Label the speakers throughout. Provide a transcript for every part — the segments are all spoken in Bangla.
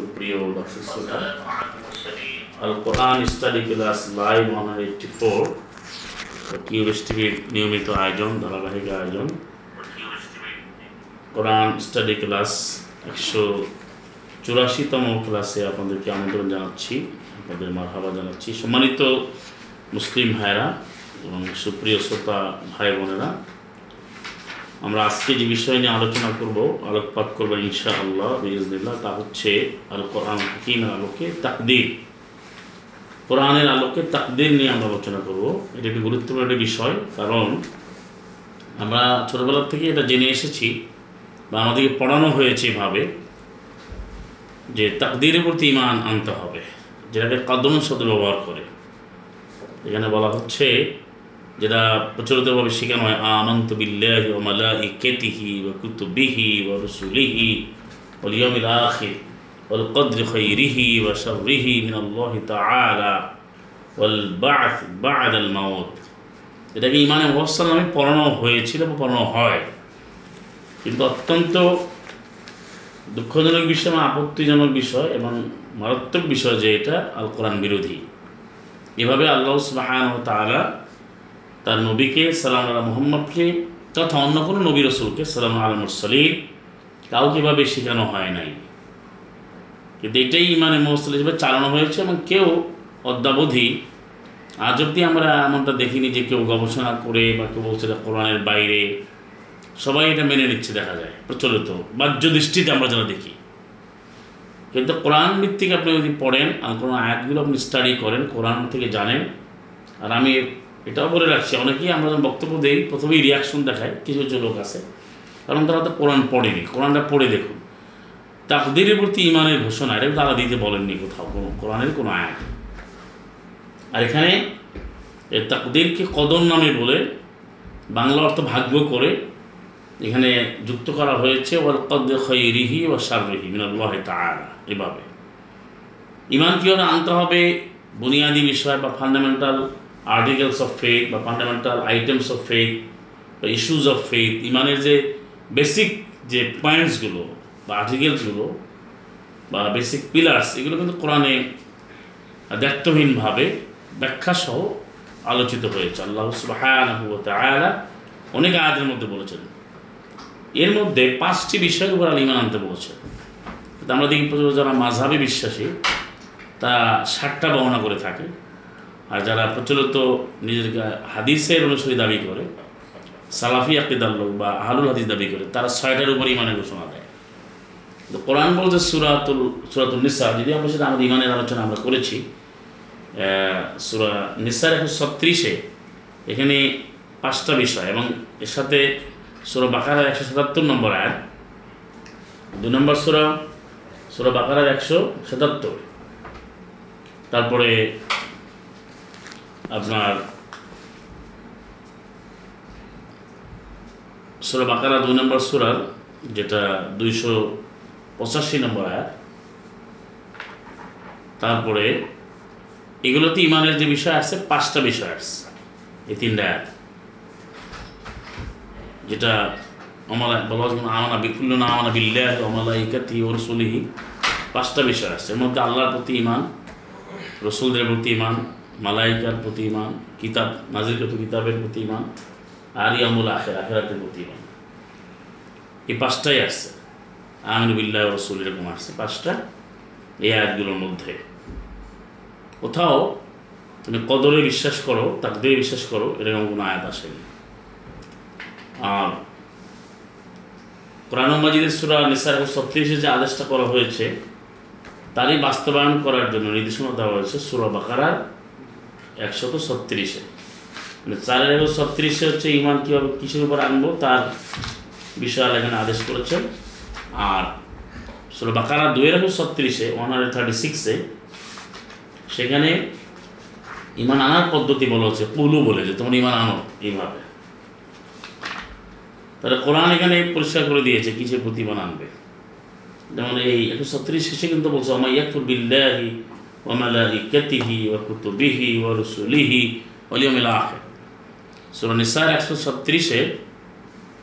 Speaker 1: সুপ্রিয় দর্শক শ্রোতা আল কোরআন study class live one eighty four টিভির নিয়মিত আয়োজন, ধারাবাহিক আয়োজন। কোরআন স্টাডি ক্লাস একশো চুরাশিতম ক্লাসে আপনাদেরকে আমন্ত্রণ জানাচ্ছি, আপনাদের মারহাবা জানাচ্ছি। সম্মানিত মুসলিম ভাইরা এবং সুপ্রিয় শ্রোতা ভাই বোনেরা আমরা আজকে যে বিষয় নিয়ে আলোচনা করব, আলোকপাত করব ইনশা আল্লাহ বিজনিল্লাহ তা হচ্ছে আল কোরআন হাকিমের আলোকে তাকদির। কোরআনের আলোকে তাকদির নিয়ে আমরা আলোচনা করব। এটা একটি গুরুত্বপূর্ণ একটি বিষয়, কারণ আমরা ছোটোবেলার থেকে এটা জেনে এসেছি বা আমাদেরকে পড়ানো হয়েছে এভাবে যে তাকদিরের প্রতি ইমান আনতে হবে, যেটাকে কদম শব্দ ব্যবহার করে। এখানে বলা হচ্ছে যেটা প্রচলিতভাবে শেখানো হয় আমন্ত বিল্লাহি ওয়া মালাইকাতিহি ওয়া কুতুবিহি ওয়া রুসুলিহি ওয়াল ইয়াউমিল আখির শাররিহি মিন আল্লাহ তাআলা ওয়াল বা'থ বা'দা আল মাউত এটাকে ইমানে মুফাসসাল নামে পড়ানো হয়েছিল বা পড়ানো হয়? কিন্তু অত্যন্ত দুঃখজনক বিষয় এবং আপত্তিজনক বিষয় এবং মারাত্মক বিষয় যে এটা আল কোরআন বিরোধী। এভাবে আল্লাহ সুবাহান ও তাআলা তার নবীকে, সালাম আল্লাহ মোহাম্মদকে তথা অন্য কোনো নবী রসুলকে, সালাম আলমুর সলিম কাউকে এভাবে শেখানো হয় নাই। কিন্তু এটাই ইমানে মহসল হিসেবে চালানো হয়েছে এবং কেউ অদ্যাবধি, আজ অব্দি আমরা এমনটা দেখিনি যে কেউ গবেষণা করে বা কেউ বলছে কোরআনের বাইরে। সবাই এটা মেনে নিচ্ছে দেখা যায়, প্রচলিত। বাহ্য দৃষ্টিতে আমরা যারা দেখি। কিন্তু কোরআন ভিত্তিক আপনি যদি পড়েন, আর কোনো আয়াতগুলো আপনি স্টাডি করেন, কোরআন থেকে জানেন, আর আমি এটাও বলে রাখছি, অনেকেই আমরা যখন বক্তব্য দিই, প্রথমেই রিয়াকশন দেখায় কিছু কিছু লোক আছে, কারণ তারা তো কোরআন পড়েনি, কোরআনটা পড়ে দেখুন। তাকদিরের প্রতি ইমানের ঘোষণা, এটা তারা দিতে বলেননি কোথাও, কোনো কোরআনের কোনো আয়াত। আর এখানে তাকদিরকে কদর নামে বলে বাংলা অর্থ ভাগ্য করে এখানে যুক্ত করা হয়েছে, ওয়াল কদ্র খৈরিহি ও সাররিহি মিনাল্লাহ তাআলা, এভাবে। ইমান কীভাবে আনতে হবে, বুনিয়াদী বিষয় বা ফান্ডামেন্টাল আর্টিকেলস অফ ফেথ বা ফান্ডামেন্টাল আইটেমস অফ ফেথ বা ইস্যুজ অফ ফেথ ইমানের যে বেসিক যে পয়েন্টসগুলো বা আর্টিকেলসগুলো বা বেসিক পিলার্স এগুলো কিন্তু কোরআনে দায়িত্বহীনভাবে ব্যাখ্যাসহ আলোচিত হয়েছে। আল্লাহ সুবহানাহু ওয়া তাআলা অনেক আয়াতের মধ্যে বলেছেন। এর মধ্যে পাঁচটি বিষয়ের উপর আলিমান আনতে বলেছে কিন্তু আমরা দেখি যারা মাঝহাবি বিশ্বাসী তা ষাটটা বর্ণনা করে থাকে। আর যারা প্রচলিত নিজেদেরকে হাদিসের অনুসারী দাবি করে, সালাফি আকিদার লোক বা আহলুল হাদিস দাবি করে, তারা ছয়টার উপর ইমানের ঘোষণা দেয়। তো কোরআন বলছে সুরাতুল সুরাতুল নিসা যদি আমরা সেটা আমাদের ইমানের আলোচনা আমরা করেছি সুরা নিসার একশো ছত্রিশে এখানে পাঁচটা বিষয় এবং এর সাথে সুরা বাকারার একশো সাতাত্তর নম্বর আয়াত দুই নম্বর সুরা সুরা বাকারার একশো সাতাত্তর। তারপরে আপনার সুরা বাকারা দুই নম্বর সুরার, যেটা দুইশো পঁচাশি নম্বর আয়াত, তারপরে এগুলোতে ইমানের যে বিষয় আছে, পাঁচটা বিষয় আছে, এই তিনটা আয়াত। যেটা আমার বলা আমানা বিকুল্ল না আমানা বিল্লাহ অমালাইকাতি ও রসুলিহি। পাঁচটা বিষয় আছে। এর মধ্যে আল্লাহর প্রতি ইমান রসুলদের প্রতি ইমান মালাইকার প্রতি ইমান কিতাব নাজিরগত কিতাবের প্রতি ইমান আর ইয়ামুল আখের আখেরাতের প্রতি ইমান এই পাঁচটাই আসছে। আমিন বিল্লাহ রসুল এরকম আসছে। পাঁচটা এই আয়াতগুলোর মধ্যে। কোথাও তুমি কদরে বিশ্বাস করো, তাকদের বিশ্বাস করো, এরকম কোনো আয়াত আসেনি। আর কোরআন মাজিদের সুরা নিসার ছত্রিশে যে আদেশটা করা হয়েছে, তারই বাস্তবায়ন করার জন্য নির্দেশনা দেওয়া হয়েছে সুরা বাকারার একশত ছত্রিশে। মানে চারের একশো ছত্রিশে হচ্ছে ইমান কীভাবে কিসের উপর আনব? তার বিষয় এখানে আদেশ করেছেন। আর সুরা বাকারা দুইয়ের একশো ছত্রিশে ওয়ান হান্ড্রেড থার্টি সিক্সে সেখানে ইমান আনার পদ্ধতি বলা হচ্ছে পুলু বলে যে তোমার ইমান আনো এইভাবে। তাহলে কোরআন এখানে পরিষ্কার করে দিয়েছে কিসের প্রতি ইমান আনবে। যেমন এই একশো ছত্রিশ শেষে কিন্তু বলছে আমার ইয়াকুর বিল্লাহি ওমালাইকাতিহি ওয়া কুতুবিহি ওয়া রসুলিহি ওয়াল ইয়াউমিল আখির। সূরা নিসার একশো ছত্রিশে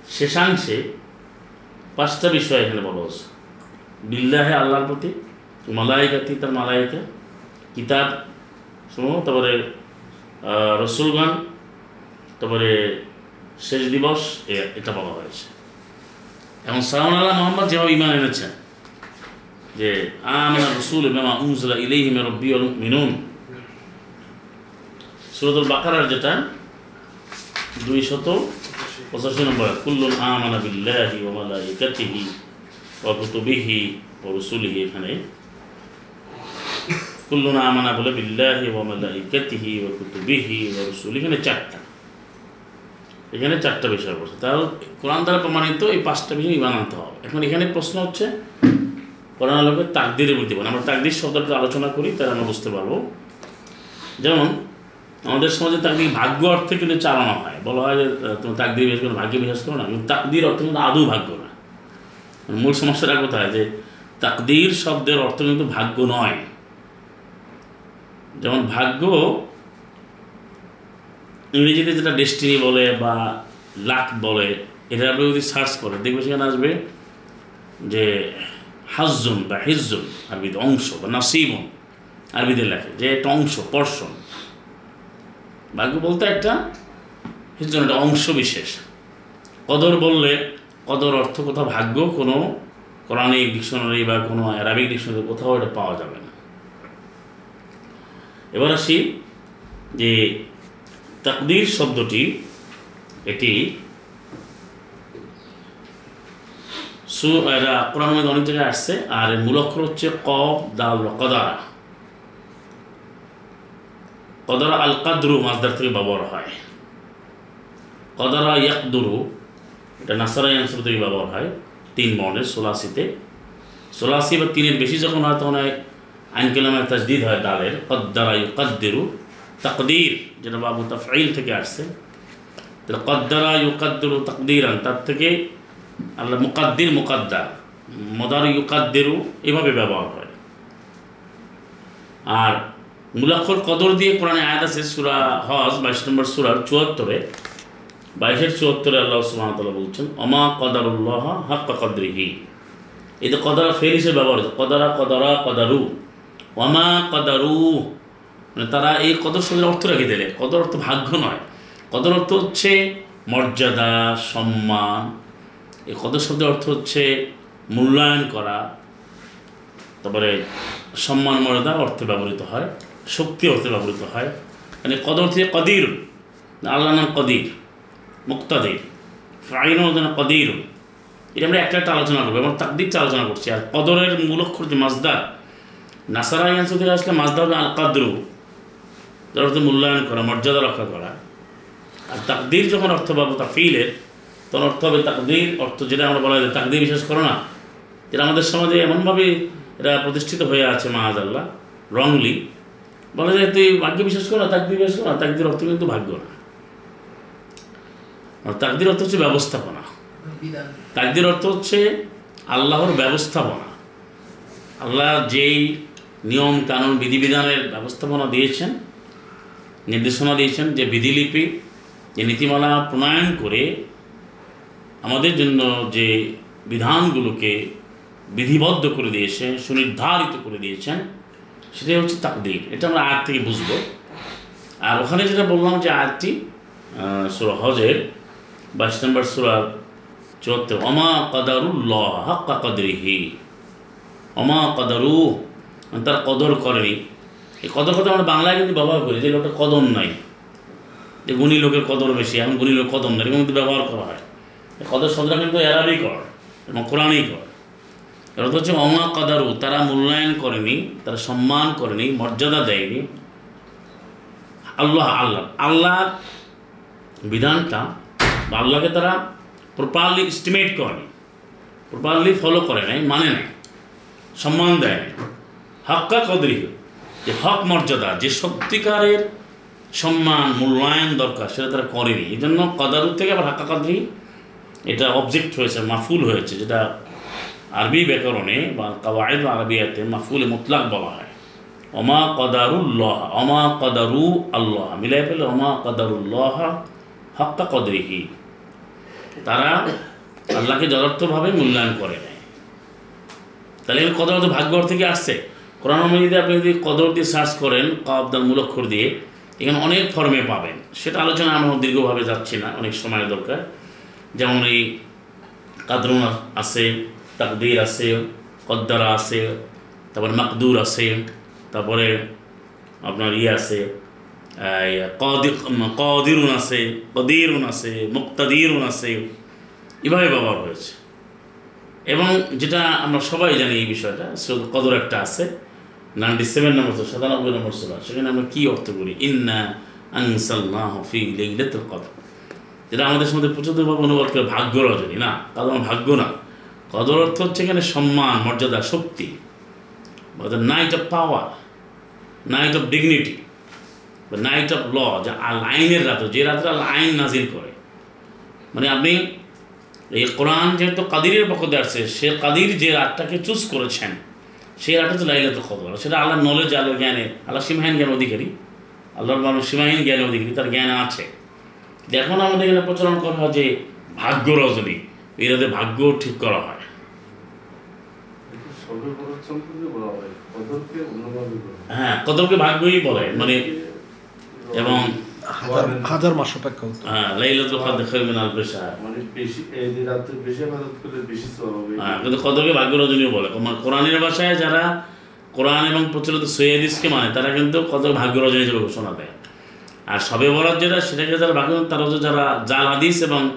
Speaker 1: শেষাংশে পাঁচটা বিষয় এখানে বলা হচ্ছে বিল্লাহে আল্লাহর প্রতি মালাইকাতি তার মালাইকা কিতাব সমূহ তারপরে আহ, রসুলগণ তারপরে শেষ দিবস এটা বলা হয়েছে। এবং সালাম আল্লাহ মোহাম্মদ যেভাবে ইমান এনেছেন যে আমানা রসুল মেমা উনজলা ইলাইহি মির রাব্বিল মিনুন সূরাতুল বাকারার যেটা দুই শত পঁচাশি নম্বর কুল্লুন আমানা বিল্লাহি ওয়া মালাইকাতিহি ওয়া কুতুবিহি ওয়া রুসুলিহি, এখানে। কুল্লুন আমানা বলে বিল্লাহি ওয়া মালাইকাতিহি ওয়া কুতুবিহি ওয়া রুসুলিহি, এখানে চারটা। এখানে চারটা বিষয় পড়ছে তাহলে কোরআন দ্বারা প্রমাণিত এই পাঁচটা বিষয় ইমান আনতে হবে। এখন এখানে প্রশ্ন হচ্ছে কোরআন আলোকে তাকদিরের বলতে পারেন আমরা তাকদির শব্দটা আলোচনা করি, তাহলে আমরা বুঝতে পারব। যেমন, আমাদের সমাজে তাকদির ভাগ্য অর্থে কিন্তু চালানো হয়। বলা হয় যে তুমি তাকদির বিশ্বাস করো ভাগ্যে বিশ্বাস করো না, কিন্তু তাকদির অর্থ কিন্তু আদৌ ভাগ্য না। মূল সমস্যাটা কোথায়? যে, তাকদির শব্দের অর্থ কিন্তু ভাগ্য নয়। যেমন, ভাগ্য ইংরেজিতে যেটা ডেস্টিনি বলে বা লাক বলে এটা আপনি যদি সার্চ করেন দেখবে সেখানে আসবে যে হাজুন বা হিজুন আরবিতে অংশ বা নাসিবন, আরবিতে লেখে যে একটা অংশ পর্ষণ ভাগ্য বলতে একটা হিজুন একটা অংশ বিশেষ। কদর বললে কদর অর্থ কোথাও ভাগ্য, কোনো কোরআনিক ডিকশনারি বা কোনো অ্যারাবিক ডিকশনারি কোথাও এটা পাওয়া যাবে না। এবার আসি যে তাকদির শব্দটি এটি কোরআন অনেক জায়গায় আসছে, আর মূল অক্ষর হচ্ছে কব দাল কদারা। কদারা আল কাদরু মাছদার থেকে ব্যবহার হয়। কদারা ইয়াকদুরু, এটা নাসারা ইয়ানসুর থেকে ব্যবহার হয়, তিন বর্ণের সোলাসিতে। সোলাসি বা তিনের বেশি যখন হয়, তখন হয় আইন কালামের তাজদিদ হয় দালের, কদ্দারা ইউকাদ্দিরু, তাকদির, যেটা বাবু তাফাইল থেকে আসছে। তাহলে কদ্দারা ইউকাদ্দিরু তাকদিরান, তার থেকে আল্লাহ মুকাদ্দির মুকাদ্দার। মদার ইউকাদ্দিরু এভাবে ব্যবহার হয়। আর মুলাক্ষর কদর দিয়ে কোরআনে আয়াত আছে, সুরা হজ, বাইশ নম্বর সুরার চুয়াত্তরে। বাইশের চুয়াত্তরে আল্লাহ সুবাহতাল্লাহ বলছেন অমা কদারুল্লাহ হাক্কা কদরিহি। এই তো কদারা ফের হিসেবে ব্যবহার হচ্ছে, কদারা কদারা কদারু। অমা কদারু। মানে তারা এই কদর শব্দের অর্থ রেখে দিলে। কদর অর্থ ভাগ্য নয়। কদর অর্থ হচ্ছে মর্যাদা, সম্মান এই কদর শব্দের অর্থ হচ্ছে মূল্যায়ন করা, তারপরে সম্মান মর্যাদা অর্থে ব্যবহৃত হয়, শক্তি অর্থে ব্যবহৃত হয়। মানে কদর থেকে কদির আল্লাহ নাম কদির, মুক্তাদির ফাইন কদির। এটা আমরা একটা একটা আলোচনা করব, এবং তাকদিকটা আলোচনা করছি। আর কদরের মূল অক্ষর যে মাজদার নাসারা ইয়ান্স থেকে আসলে মাজদা আল কাদরু যার অর্থ মূল্যায়ন করা, মর্যাদা রক্ষা করা। আর তাকদির যখন অর্থ পাবো তা ফিলের তখন অর্থ হবে তাকদির, অর্থ যেটা আমরা বলা যায় তাকদির বিশ্বাস করো না। যেটা আমাদের সমাজে এমনভাবে এটা প্রতিষ্ঠিত হয়ে আছে মাহাজ আল্লাহ রংলি বলা যায় তুই ভাগ্য বিশ্বাস করো না, তাকদির বিশ্বাস করো না, তাকদির অর্থ কিন্তু ভাগ্য না। তাকদির অর্থ হচ্ছে ব্যবস্থাপনা। তাকদির অর্থ হচ্ছে আল্লাহর ব্যবস্থাপনা। আল্লাহ যেই নিয়ম, কানুন, বিধিবিধানের ব্যবস্থাপনা দিয়েছেন, নির্দেশনা দিয়েছেন, যে বিধিলিপি, যে নীতিমালা প্রণয়ন করে আমাদের জন্য যে বিধানগুলোকে বিধিবদ্ধ করে দিয়েছেন, সুনির্ধারিত করে দিয়েছেন, সেটাই হচ্ছে তাকদির। এটা আমরা আয়াত থেকে বুঝব। আর ওখানে যেটা বললাম যে আয়াতটি সুরা হজের বাইশ নম্বর সুরার চুয়াত্তর অমা কাদারুল্লাহ হাক্কা কদরিহি। অমা কাদারু মানে তারা কদর করেনি। এই কদর কথা আমরা বাংলায় কিন্তু ব্যবহার করি, যে লোকটা কদর নাই। যে গুণী লোকের কদর বেশি, এখন গুণী লোক কদর নাই, এরকম কিন্তু ব্যবহার করা হয়। কদর শব্দটা কিন্তু এরাবি কর, এবং কোরআনই কর। এর অর্থ হচ্ছে অমা কাদারু, তারা মূল্যায়ন করেনি, তারা সম্মান করেনি, মর্যাদা দেয়নি। আল্লাহ আল্লাহ আল্লাহ বিধানটা বা আল্লাহকে তারা প্রপারলি এস্টিমেট করেনি প্রপারলি ফলো করে নাই মানে নাই, সম্মান দেয় হক্কা কদরি যে হক মর্যাদা, যে সত্যিকারের সম্মান, মূল্যায়ন দরকার, সেটা তারা করেনি। এই জন্য কদারুর থেকে আবার হাক্কা কদরি এটা অবজেক্ট হয়েছে, মাফুল হয়েছে, যেটা আরবি ব্যাকরণে বা কাওয়ায়দ আরবিয়াতে মাফুল মুতলাক বলা হয়। অমা কদারুল্লাহ অমা কদারু আল্লাহ, মিলাই ফেলে অমা কদারুল্লাহ হক্কা কদরিহি। তারা আল্লাহকে যথার্থভাবে মূল্যায়ন করে নেয় তাহলে এখানে কদর তো ভাগ্য থেকে আসছে। কোরআন মজিদে আপনি যদি কদর দিয়ে সার্চ করেন কাবদাল মূলক্ষর দিয়ে, এখানে অনেক ফর্মে পাবেন। সেটা আলোচনা আমরা দীর্ঘভাবে যাচ্ছি না, অনেক সময়ের দরকার। যেমন এই কাদরুন আছে, তাকদির আছে, কদ্দারা আছে, তারপরে মাকদুর আছে, তারপরে আপনার ইয়ে আছে কদিরুন আছে কদিরুন আছে, মুক্তাদিরুন আছে, এভাবে ব্যবহার হয়েছে। এবং যেটা আমরা সবাই জানি এই বিষয়টা কদর একটা আছে, নাইনটি সেভেন নম্বর তো সাতানব্বই নম্বর সোলা সেখানে আমরা কী অর্থ করি? ইন্না আনসাল্লাহ ফি লাইলাতুল কদর। যেটা আমাদের মধ্যে প্রচুরভাবে অনুবাদ করে ভাগ্য রজনী, না? কারণ ভাগ্য না। কদর অর্থ হচ্ছে এখানে সম্মান, মর্যাদা, শক্তি। Night of power night of dignity night of law যা আইনের রাত যে রাত্রে আল আইন নাজিল করে। মানে আপনি এই কোরআন যেহেতু কাদিরের পক্ষ দিয়ে আসছে, সে কাদির যে রাতটাকে চুজ করেছেন, সেই রাতটা হচ্ছে লাইলাতুল কদর। সেটা আল্লাহ নলেজ আল্লাহ জ্ঞানে আল্লাহ সীমাহীন জ্ঞান অধিকারী। আল্লাহর মানুষ সীমাহীন জ্ঞান অধিকারী, তার জ্ঞান আছে। এখন আমাদের এখানে প্রচলন করা হয় যে ভাগ্য রজনী। এই রাতে ভাগ্য ঠিক করা হয়।
Speaker 2: হয় কদরকে
Speaker 1: ভাগ্যই বলে মানে এবং
Speaker 3: হাজার মাস অপেক্ষা হতো।
Speaker 1: হ্যাঁ লাইলাতুল কদর খায়রুম মিন আলফি শাহর
Speaker 2: মানে বেশি এই যে রাত্রে বেশি আবাদত করলে বেশি সওয়াব হবে।
Speaker 1: হ্যাঁ কিন্তু কদরকে ভাগ্য রজনীও বলে। কোমা- কোরআনের ভাষায় যারা কোরআন এবং প্রচলিত সৈয়দিসকে মানে তারা কিন্তু কদর ভাগ্য রজনী হিসেবে ঘোষণা দেয়। আর সবে বরাত যেটা, সেটাকে যারা ভাগ্য তারা হচ্ছে যারা জাল, হাদিস এবং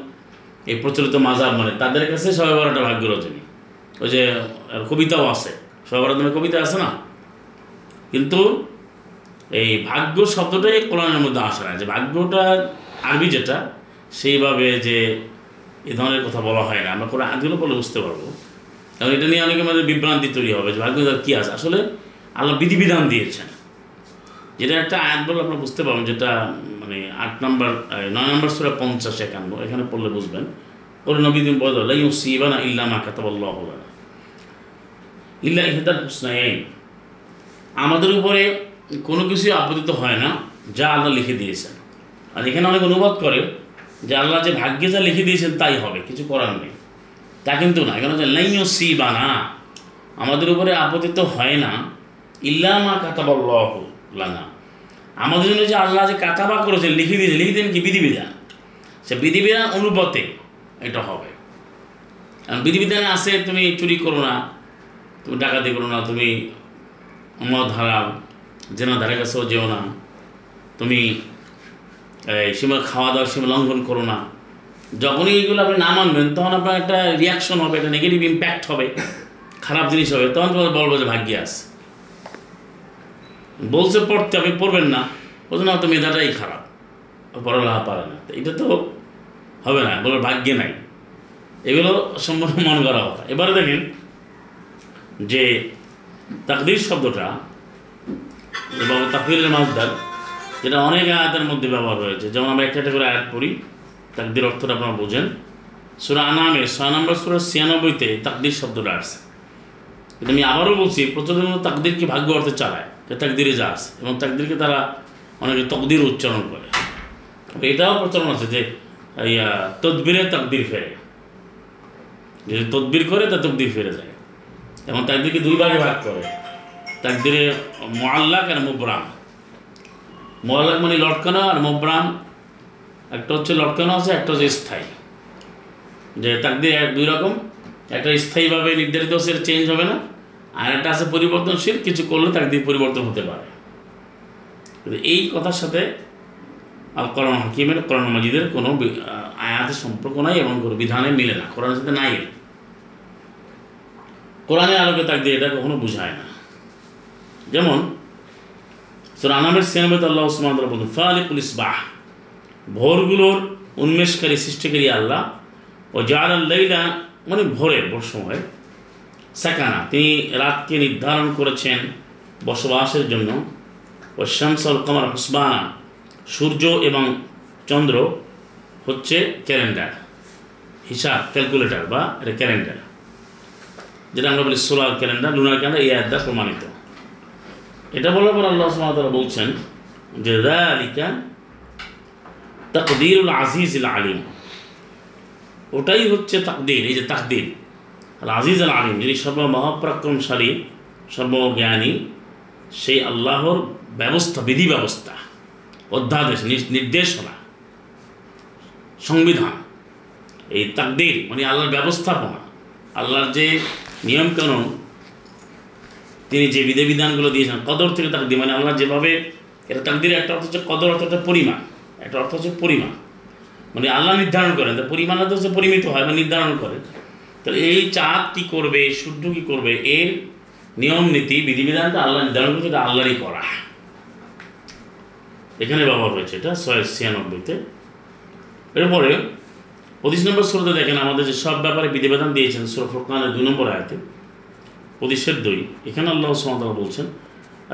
Speaker 1: এই প্রচলিত মাজার মানে তাদের কাছে সবে বরাটা ভাগ্য রজনী। ওই যে কবিতাও আছে। সবে বরাত নামে কবিতা আছে না? কিন্তু এই ভাগ্য শব্দটাই কোরআনের মধ্যে আসে না। যে ভাগ্যটা আরবি যেটা, সেইভাবে যে এ ধরনের কথা বলা হয় না। আমরা কোরআন আয়াতগুলো বলে বুঝতে পারব। কারণ এটা নিয়ে অনেকের মধ্যে বিভ্রান্তি তৈরি হবে যে ভাগ্য কী আছে। আসলে আল্লাহ বিধিবিধান দিয়েছেন। যেটা একটা আয়াত বলে আপনারা বুঝতে পারবেন, যেটা মানে আট নম্বর নয় নম্বর সুরা পঞ্চাশ একান্ন, এখানে পড়লে বুঝবেন। ওর নবী দিন বলে লাই সিবানা ইল্লা মা কাতাবাল্লাহ ইল্লা ইহদাল হুসনাইন। আমাদের উপরে কোনো কিছু আপত্তিত হয় না, যা আল্লাহ লিখে দিয়েছেন। আর এখানে অনেক অনুবাদ করে যে আল্লাহ যে ভাগ্যে যা লিখে দিয়েছেন তাই হবে, কিছু করার নেই। তা কিন্তু না, এখানে হচ্ছে লাইও সি বানা আমাদের উপরে আপত্তিত হয় না, ইল্লা মা ইল্লামা কাতাবাল্লাহ লানা। আমাদের জন্য যে আল্লাহ যে কাতাবা করেছেন লিখে দিয়েছেন লিখে দিন কি? বিধিবিধান। সে বিধিবিধান অনুপাতে এটা হবে। কারণ বিধিবিধানে আছে, তুমি চুরি করো না, তুমি ডাকাতি করো না, তুমি মদ হারাও জেনা ধারে কাছেও যেও না, তুমি সীমা খাওয়া দাওয়া সীমা লঙ্ঘন করো না। যখনই এগুলো আপনি না মানবেন, তখন আপনার একটা রিয়াকশন হবে, একটা নেগেটিভ ইম্প্যাক্ট হবে, খারাপ জিনিস হবে, তখন তোমাদের বলব যে ভাগ্যে আছে বলছে, পড়তে আপনি পড়বেন না। বলছে, না, তো মেধাটাই খারাপ। পড়ালেখা পারে না। এটা তো হবে না, বলার ভাগ্যে নাই। এগুলো সম্পূর্ণ মন করা কথা। এবারে দেখেন যে তাকদির শব্দটা এবং তাকদিরের মাসদার যেটা অনেক আয়াতের মধ্যে ব্যবহার হয়েছে। যেমন আমরা একটা একটা করে আয়াত পড়ি, তাকদির অর্থটা আপনারা বোঝেন। সুরা আনামে ছয় নম্বর সুরা ছিয়ানব্বইতে তাকদির শব্দটা আসছে। কিন্তু আমি আবারও বলছি, প্রচলিত তাকদিরকে ভাগ্য অর্থে চালায়? যে তাকদিরে যা আছে এবং তাকদিরকে তারা অনেকে তকদির উচ্চারণ করে। এটাও প্রচলন আছে যে, ইয়া, তদবিরে তাকদির ফেরে। যে তদবির করে, তা তকদির ফেরে যায়। এবং তাকদিরকে দুই ভাগে ভাগ করে। তাকদিরে মোয়াল্লাক আর মুবরাম। মোয়াল্লাক মানে লটকানো আর মুবরাম, একটা হচ্ছে লটকানো আছে, একটা হচ্ছে স্থায়ী। যে তাকদির এক দুই রকম, একটা স্থায়ীভাবে নির্ধারিত সেটা চেঞ্জ হবে না। আর একটা আছে পরিবর্তনশীল, কিছু করলে তাকদির পরিবর্তন হতে পারে। এই কথার সাথে আল করণ হাকিমের করণ মাজিদের কোনো আয়াতের সম্পর্ক নাই এবং কোনো বিধানে মিলে না। কোরআনের সাথে নাই কোরআনের আলোকে তাকদির এটা কখনো বোঝায় না। যেমন আনামের সিনেমাতে আল্লাহ ওসমান বলুন, ফালিকুল ইসবাহ ভোরগুলোর উন্মেষকারী, সৃষ্টিকারী আল্লাহ ও জার আল্লাইলা মানে ভোরের ভোর সময় সাকানা তিনি রাতকে নির্ধারণ করেছেন বসবাসের জন্য। ও শামসল কমার হুসবানা সূর্য এবং চন্দ্র হচ্ছে ক্যালেন্ডার, হিসাব, ক্যালকুলেটর বা এটা ক্যালেন্ডার। যেটা আমরা বলি সোলার ক্যালেন্ডার, লুনার ক্যালেন্ডার, এই আয়াতটা প্রমাণিত। এটা বলার পর আল্লাহ সুবহানাহু বলছেন যে দালিকা তাকদিরুল আজিজ আলিম। ওটাই হচ্ছে তাকদির, এই যে তাকদির। আল আজিজ আল আলিম যিনি সর্ব সর্বমহাপরাক্রমশালী সর্বজ্ঞানী, সেই আল্লাহর ব্যবস্থা বিধি ব্যবস্থা অধ্যাদেশ নির- নির্দেশনা, সংবিধান, এই তাকদির মানে আল্লাহর ব্যবস্থাপনা, আল্লাহর যে নিয়মকানুন, তিনি যে বিধিবিধানগুলো দিয়েছেন, কদর থেকে তাকদির মানে আল্লাহ যেভাবে, এটা তাকদির একটা অর্থ হচ্ছে কদর, অর্থ হচ্ছে পরিমাণ, একটা অর্থ হচ্ছে পরিমাণ মানে আল্লাহ নির্ধারণ করেন, তো পরিমাণে তো হচ্ছে পরিমিত হয় বা নির্ধারণ করেন। তো এই চাঁদ কী করবে, সূর্য কী করবে, এর নিয়ম নীতি, বিধিবিধানটা আল্লাহ নির্ধারণ করছে, এটা আল্লাহরই করা। এখানে ব্যবহার হয়েছে এটা ছয় ছিয়ানব্বইতে। এরপরে পঁচিশ নম্বর শ্রোতে দেখেন, আমাদের যে সব ব্যাপারে বিধিবিধান দিয়েছেন সুরফরকানের দুই নম্বর আয়াতে, পঁচিশের দুই, এখানে আল্লাহ সুমতাল বলছেন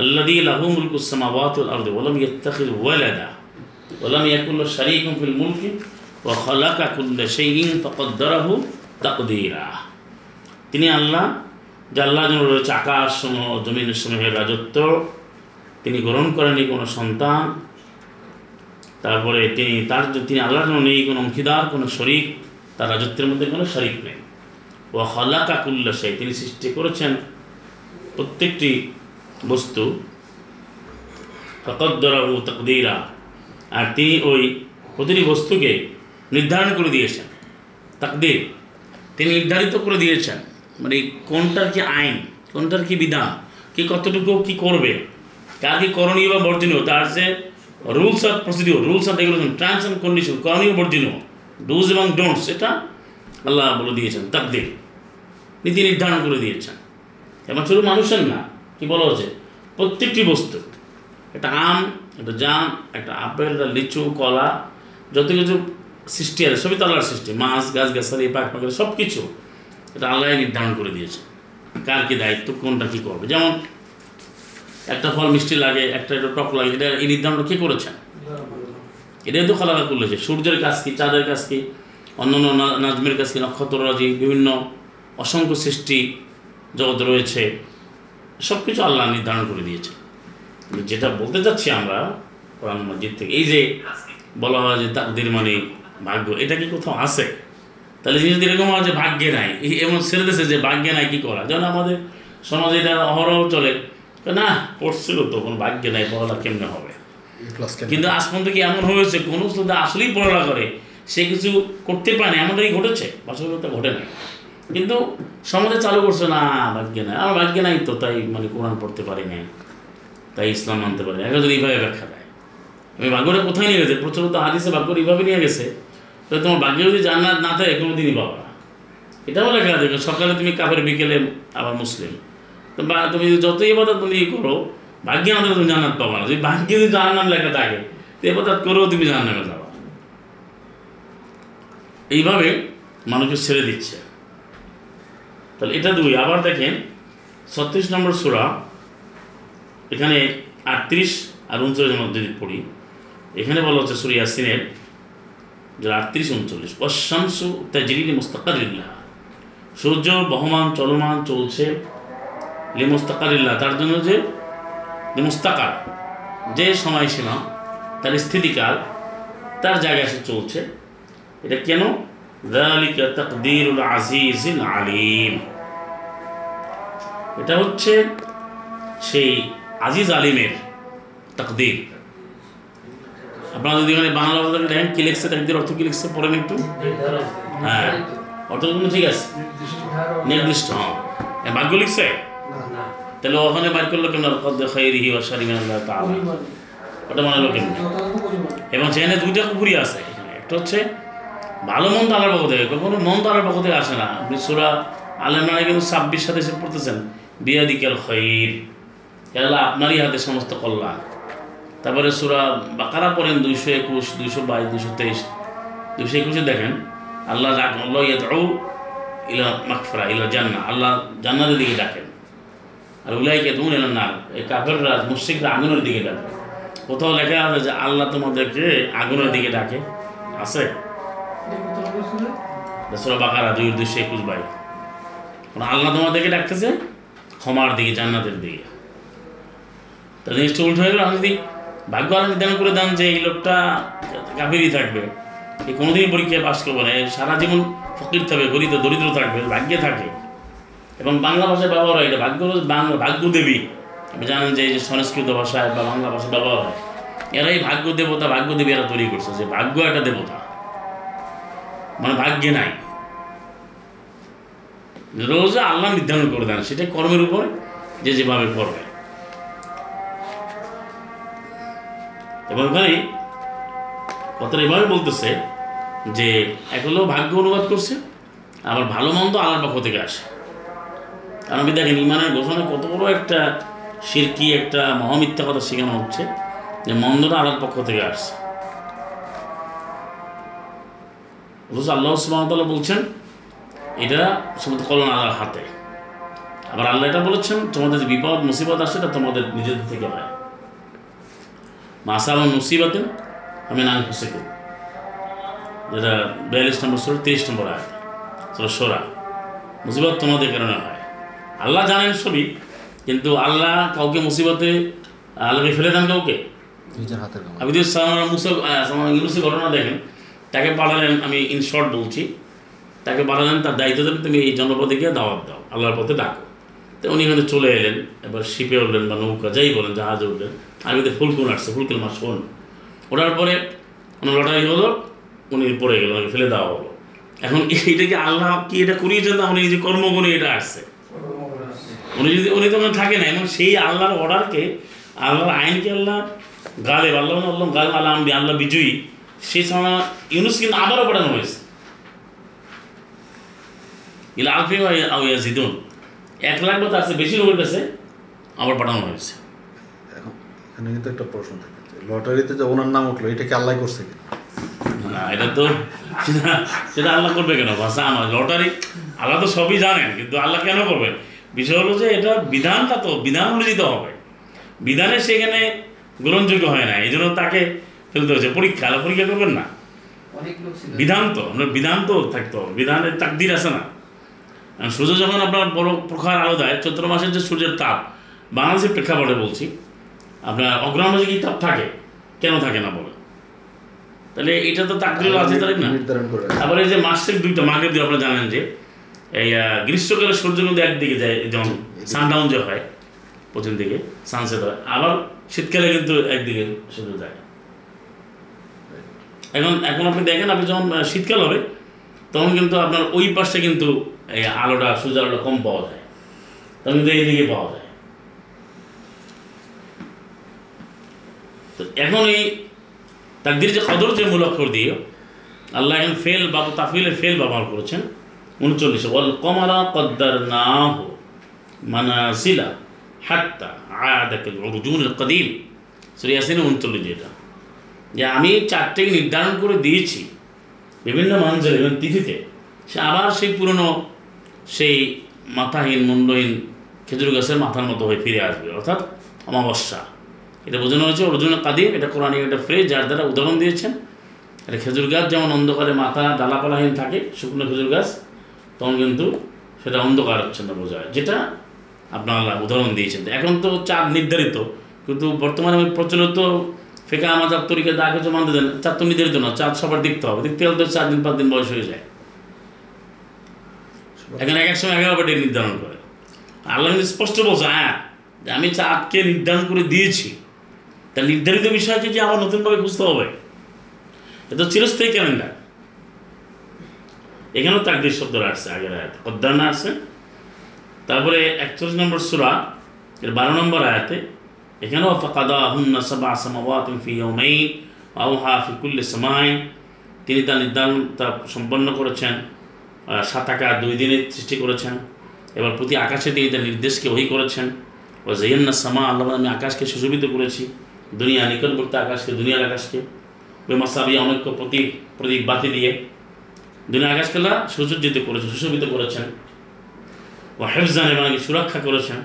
Speaker 1: আল্লাদি লাহু মুলকুসামাওয়াতুল আরদে ওলাম ইয়াত্তাখিজ ওয়ালাদা ওলাম ইয়াকুল্লা শারীকুম ফিল মুলকি কুল্লা তাকদীরা। তিনি আল্লাহ, যে আল্লাহ যেন রয়েছে আকাশ সমূহ জমিন সমূহের রাজত্ব, তিনি গ্রহণ করেনি কোনো সন্তান। তারপরে তিনি তার, তিনি আল্লাহর জন্য নেই, কোনো অংশীদার, কোনো শরিক, তার রাজত্বের মধ্যে কোনো শরিক নেই। ও হল্লাকা কুল্লা সেই তিনি সৃষ্টি করেছেন প্রত্যেকটি বস্তু। ফকদ্দরাহু তকদিরা। আর তিনি ওই প্রতিটি বস্তুকে নির্ধারণ করে দিয়েছেন। তাকদির। তিনি নির্ধারিত করে দিয়েছেন মানে কোনটার কি আইন, কোনটার কি বিধান, কি কতটুকু কি করবে কার কি করণীয় বা বর্জনীয়, তার যে rules of procedure rules of regulation terms and condition করণীয় বর্জনীয় ডুজ এবং ডোন্টস এটা আল্লাহ বলে দিয়েছেন, তাকদির। নীতি নির্ধারণ করে দিয়েছেন। এমন শুধু মানুষের না, কি বলা হচ্ছে প্রত্যেকটি বস্তু। একটা আম, একটা জাম, একটা আপেল, একটা লিচু, কলা, যত কিছু সৃষ্টি আছে, সবই তো আল্লাহর সৃষ্টি। মাছ, গাছ, গাছালি পাক পাখি সব কিছু এটা আল্লাহ নির্ধারণ করে দিয়েছে। কার কি দায়িত্ব, কোনটা কী করবে? যেমন একটা ফল মিষ্টি লাগে, একটা একটু টক লাগে, এটা এই নির্ধারণটা কে করেছেন এটাই তো খালাকা করলেছে সূর্যের কাজ কি, চাঁদের কাজ কি, অন্যান্য নাজমের কাজ কি নক্ষত্ররাজি বিভিন্ন অসংখ্য সৃষ্টি জগৎ রয়েছে। সব কিছু আল্লাহ নির্ধারণ করে দিয়েছে। যেটা বলতে চাচ্ছি আমরা কোরআন মসজিদ থেকে, এই যে বলা হয় যে তাকদির মানে ভাগ্য এটা কি কোথাও আছে? তাহলে জিনিস এরকম হয় যে ভাগ্যে নাই। এমন ছেড়ে দিয়েছে যে ভাগ্যে নাই কি করা? যেমন আমাদের সমাজে এটা অহরহ চলে। না পড়ছিল তো কোনো ভাগ্যে নাই পড়ালা কেমনে হবে? কিন্তু আজ পর্যন্ত কি এমন হয়েছে? কোনো শ্রদ্ধা আসলেই পড়ালা করে। সে কিছু করতে পারে না এমনটাই ঘটেছে বাস্তবতা ঘটে নাই। কিন্তু সমাজে চালু করছে না ভাগ্যে নাই। আমার ভাগ্যে নাই তো তাই মানে কোরআন পড়তে পারি নাই। তাই ইসলাম মানতে পারি না একজন এইভাবে ব্যাখ্যা দেয়। আমি ভাগ্যটা কোথায় নিয়ে গেছে? প্রচলিত হাদিসে ভাগ্যটা এইভাবে নিয়ে গেছে। তাহলে তোমার ভাগ্যে যদি জান্নাত না থাকে কোনো দিনই পাবা না। এটাও লেখা দেখো সকালে তুমি কাপড় বিকেলে আবার মুসলিম। তো বা, তুমি যতই এবাদত তুমি করো, ভাগ্যে থাকলে তুমি জান্নাত পাবা না। যদি ভাগ্যে যদি জান্নাত লেখা থাকে, তো এবাদত করেও তুমি জান্নাতে যাবা এইভাবে মানুষকে ছেড়ে দিচ্ছে। তাহলে এটা দুই। আবার দেখেন, ছত্রিশ নম্বর সুরা, এখানে আটত্রিশ আর উনচল্লিশের মধ্যে পড়ি, এখানে বলা হচ্ছে সুরিয়া সিনের আটত্রিশ উনচল্লিশ অশামসু তাজরিলি মুস্তাকারিল্লাহ সূর্য বহমান চলমান চলছে লি মুস্তাকারিল্লাহ তার জন্য যে যে মুস্তাকার যে সময়সীমা তার স্থিতিকাল তার জায়গায় সে চলছে এটা কেন ذلك تقدير العزيز العليم এটা হচ্ছে সেই আজিজ আলিমের তাকদির আপনারা যদি মানে বাংলা অর্থ দেখেন কি লিখছে তাকদির অর্থ কি লিখছে, পড়েন একটু। হ্যাঁ অর্থ কিন্তু ঠিক আছে। নির্দিষ্ট হ্যাঁ। ভাগ্য লিখছে? তাহলে ওখানে বাইর করল কেন খাইরিহি ও শারিমান আল্লাহ তাআলা। ওটা মনে হলো কেন এবং সেখানে দুইটা কুকুরি আছে। এখানে একটা হচ্ছে ভালো মন্দ আল্লাহর পক্ষ থেকে, কখনো মন্দ আল্লাহর পক্ষ থেকে আসে না। আপনি সুরা আলেমানে কিন্তু ছাব্বিশ সাথে এসে পড়তেছেন, বিয়াদিকেল খৈর আল্লাহ আপনারই হাতে সমস্ত কল্যাণ। তারপরে সুরা বাকারা পড়েন দুইশো একুশ, দুইশো বাইশ, দুইশো তেইশ। দুইশো একুশে দেখেন, আল্লাহ ডাক ইলা ইলা জান্না আল্লাহ জান্নাতের দিকে ডাকেন। আর উলাইকে দুন এলাম না এই কাফেররা, মুশ্রিকরা আগুনের দিকে ডাকে। কোথাও লেখা আছে যে আল্লাহ তোমাদেরকে আগুনের দিকে ডাকে। আছে? সুরা বাকারা, দুই, দুইশো একুশ কারণ আল্লাহ তোমাদেরকে ডাকতেছে? ক্ষমার দিকে, জান্নাতের দিকে। তা জিনিসটা উল্টো হয়ে গেল আমি যদি ভাগ্য আল্লাহ নির্ধারণ করে দেন যে এই লোকটা গাভীরই থাকবে। এই কোনোদিনই পরীক্ষায় পাস করব না। সারা জীবন ফকির থাকবে গরিব দরিদ্র থাকবে, ভাগ্যে থাকে। এবং বাংলা ভাষায় ব্যবহার হয় এটা। ভাগ্য বাংলা ভাগ্য দেবী আপনি জানেন যে এই যে সংস্কৃত ভাষায় বা বাংলা ভাষায় ব্যবহার হয়। এরা এই ভাগ্য দেবতা ভাগ্য দেবী এরা তৈরি করছে যে ভাগ্য একটা দেবতা। মানে ভাগ্যে নাই। রোজা আল্লাহ নির্ধারণ করে দেন। সেটা কর্মের উপর যে যেভাবে করবে এবং ওখানে কথাটা এভাবে বলতেছে যে এক ভাগ্য অনুবাদ করছে, আবার ভালো মন্দ আল্লাহর পক্ষ থেকে আসে। কারণ আপনি দেখেন, ইমানের ঘোষণা কত বড় একটা শিরকি একটা মহামিথ্যা কথা শেখানো হচ্ছে যে মন্দটা আল্লাহর পক্ষ থেকে আসছে। অথচ আল্লাহ সুবাহতাল্লাহ বলছেন, এটা সমস্ত কলন আল্লাহর হাতে। আবার আল্লাহ এটা বলেছেন, তোমাদের যে বিপদ, মুসিবত আসে, তা তোমাদের নিজেদের থেকে হয়। মাসাল মুসিবতেন আমি নাম খুশি করি। যেটা বিয়াল্লিশ নম্বর সোরা তিরিশ নম্বর আয় সোরা সোরা মুসিবত তোমাদের কারণে হয়। আল্লাহ জানেন সবই কিন্তু আল্লাহ কাউকে মুসিবতে আল্লাহকে ফেলে দেন কাউকে? আপনি যদি ইউনুসের ঘটনা দেখেন। তাকে পাঠালেন আমি ইন শর্ট বলছি। তাকে পাঠালেন তার দায়িত্ব দেবেন তুমি এই জনপদে গিয়ে দাওয়াত দাও। আল্লাহর পথে ডাকো। তো উনি এখানে চলে এলেন এবার শিপে উঠলেন বা নৌকা যাই বলেন জাহাজে উঠলেন। আরবিতে ফুলকুন আসছে ফুলকুন মাস ফোন ওঠার পরে ওনার লটারি হলো, উনি পড়ে গেল ওনাকে ফেলে দেওয়া হলো। এখন এইটা কি আল্লাহ কি এটা করিয়েছেন না উনি যে কর্মগুণে এটা আসছে? উনি যদি, উনি তো ওখানে থাকে না এবং সেই আল্লাহর অর্ডারকে, আল্লাহর আইনকে আল্লাহ গালে আল্লাহ আল্লাহ গালে আল্লাহ আম্বি, আল্লাহ বিজয়ী সেই সময় ইউনুস কিন্তু আবারও পাঠানো হয়েছে। ইলা জিদুন এক লাখ বা তার বেশি লোকের কাছে আবার পাঠানো হয়েছে।
Speaker 3: এখন কিন্তু একটা প্রশ্ন থাকে যে লটারিতে যে ওনার নাম উঠল এটা কি আল্লাহ করছে কি
Speaker 1: না এটা তো সেটা আল্লাহ করবে কেন? ভাষা আমার লটারি আল্লাহ তো সবই জানেন কিন্তু আল্লাহ কেন করবেন বিষয় হলো যে এটা বিধানটা তো বিধান অনুযায়ী তো হবে। বিধানে সেখানে গ্রহণযোগ্য হয় না এই জন্য তাকে ফেলতে হয়েছে। পরীক্ষা আল্লাহ পরীক্ষা করবেন না?
Speaker 4: অনেক
Speaker 1: বিধান তো আপনার বিধান তো থাকতে হবে। বিধানের তাকদির আছে না। আর সূর্য যখন আপনার বড় প্রখার আলো দেয় চৈত্র মাসের যে সূর্যের তাপ বাংলাদেশের প্রেক্ষাপটে বলছি আপনার অগ্রহণ মাসে কি তাপ থাকে। কেন থাকে না বলে তাহলে এটা তো তাকদির আছে তাই না? আবার এই যে মাসের দুইটা মাঘের দুই আপনারা জানেন যে এই গ্রীষ্মকালে সূর্য কিন্তু একদিকে যায় যেমন সানডাউন যে হয় পশ্চিম দিকে সানসেট হয়। আবার শীতকালে কিন্তু একদিকে সূর্য যায়। এখন এখন আপনি দেখেন আপনি যখন শীতকাল হবে তখন কিন্তু আপনার ওই পাশে কিন্তু এই আলোটা সূর্য আলোটা কম পাওয়া যায়। তখন কিন্তু এইদিকে পাওয়া যায়। তো এখন এই তাকদির যে কদর যে মূল অক্ষর দিয়ে আল্লাহ এখন ফেল বা তাফিলে ফেল ব্যবহার করেছেন, উনচল্লিশে, ওয়াল কমারা কদ্দার না হো মানাসিলা হাত্তা আয়াদাকে অর্জুন কদিম। শ্রীয়াসিন উনচল্লিশ যেটা যে আমি চারটেকে নির্ধারণ করে দিয়েছি বিভিন্ন মানুষের এবং তিথিতে, সে আবার সেই পুরনো সেই মাথাহীন, মুন্ডহীন খেজুর গাছের মাথার মতো হয়ে ফিরে আসবে, অর্থাৎ অমাবস্যা। এটা বোঝানো হয়েছে, অর্জুন কাদিম এটা কোরআনিক একটা ফ্রেজ যার দ্বারা উদাহরণ দিয়েছেন। এটা খেজুর গাছ যেমন অন্ধকারে মাথা ডালাপালাহীন থাকে, শুকনো খেজুর গাছ, তখন কিন্তু সেটা অন্ধকার হচ্ছে না বোঝায় যেটা আপনার উদাহরণ দিয়েছেন। এখন তো চাঁদ নির্ধারিত, কিন্তু বর্তমানে প্রচলিত ফেকা আমাদের তরিকা দা কিছু মানতে দেন, চাঁদ তো নির্ধারিত না, চাঁদ সবার দেখতে হবে। দেখতে গেলে তো চার দিন, পাঁচ দিন বয়স হয়ে যায়। এখন এক এক সময় এগারো ডে নির্ধারণ করে। আল্লাহ স্পষ্ট বলছে হ্যাঁ আমি চাঁদকে নির্ধারণ করে দিয়েছি। তা নির্ধারিত বিষয়কে যে আবার নতুনভাবে বুঝতে হবে। এটা চিরস্থায়ী ক্যালেন্ডার এখানেও তাকদির শব্দ আসছে, আগের আয়াতে। অধ্যয়ন আসছে। তারপরে একচল্লিশ নম্বর সুরা, এর বারো নম্বর আয়াতে, এখানেও ফাকাদা হুন্না সাবা সামাওয়াত ফি ইয়াউমাইন আউহা ফি সামাইন। তিনি তার নির্ধারণ তা সম্পন্ন করেছেন সাত আকা দুই দিনের সৃষ্টি করেছেন। এবার প্রতি আকাশে তিনি তার নির্দেশকে ওই করেছেন। ও জৈন্না সামা আল্লাহ আমি আকাশকে সুশোভিত করেছি। দুনিয়া নিকটবর্তী আকাশকে, দুনিয়ার আকাশকে। ওই মাসাবি, অনৈক্য প্রতীক প্রতীক বাতি দিয়ে দুনিয়া আকাশকে আল্লাহ সুসজ্জিত করেছেন, সুশোভিত করেছেন। ও হেফজান এবং সুরক্ষা করেছেন।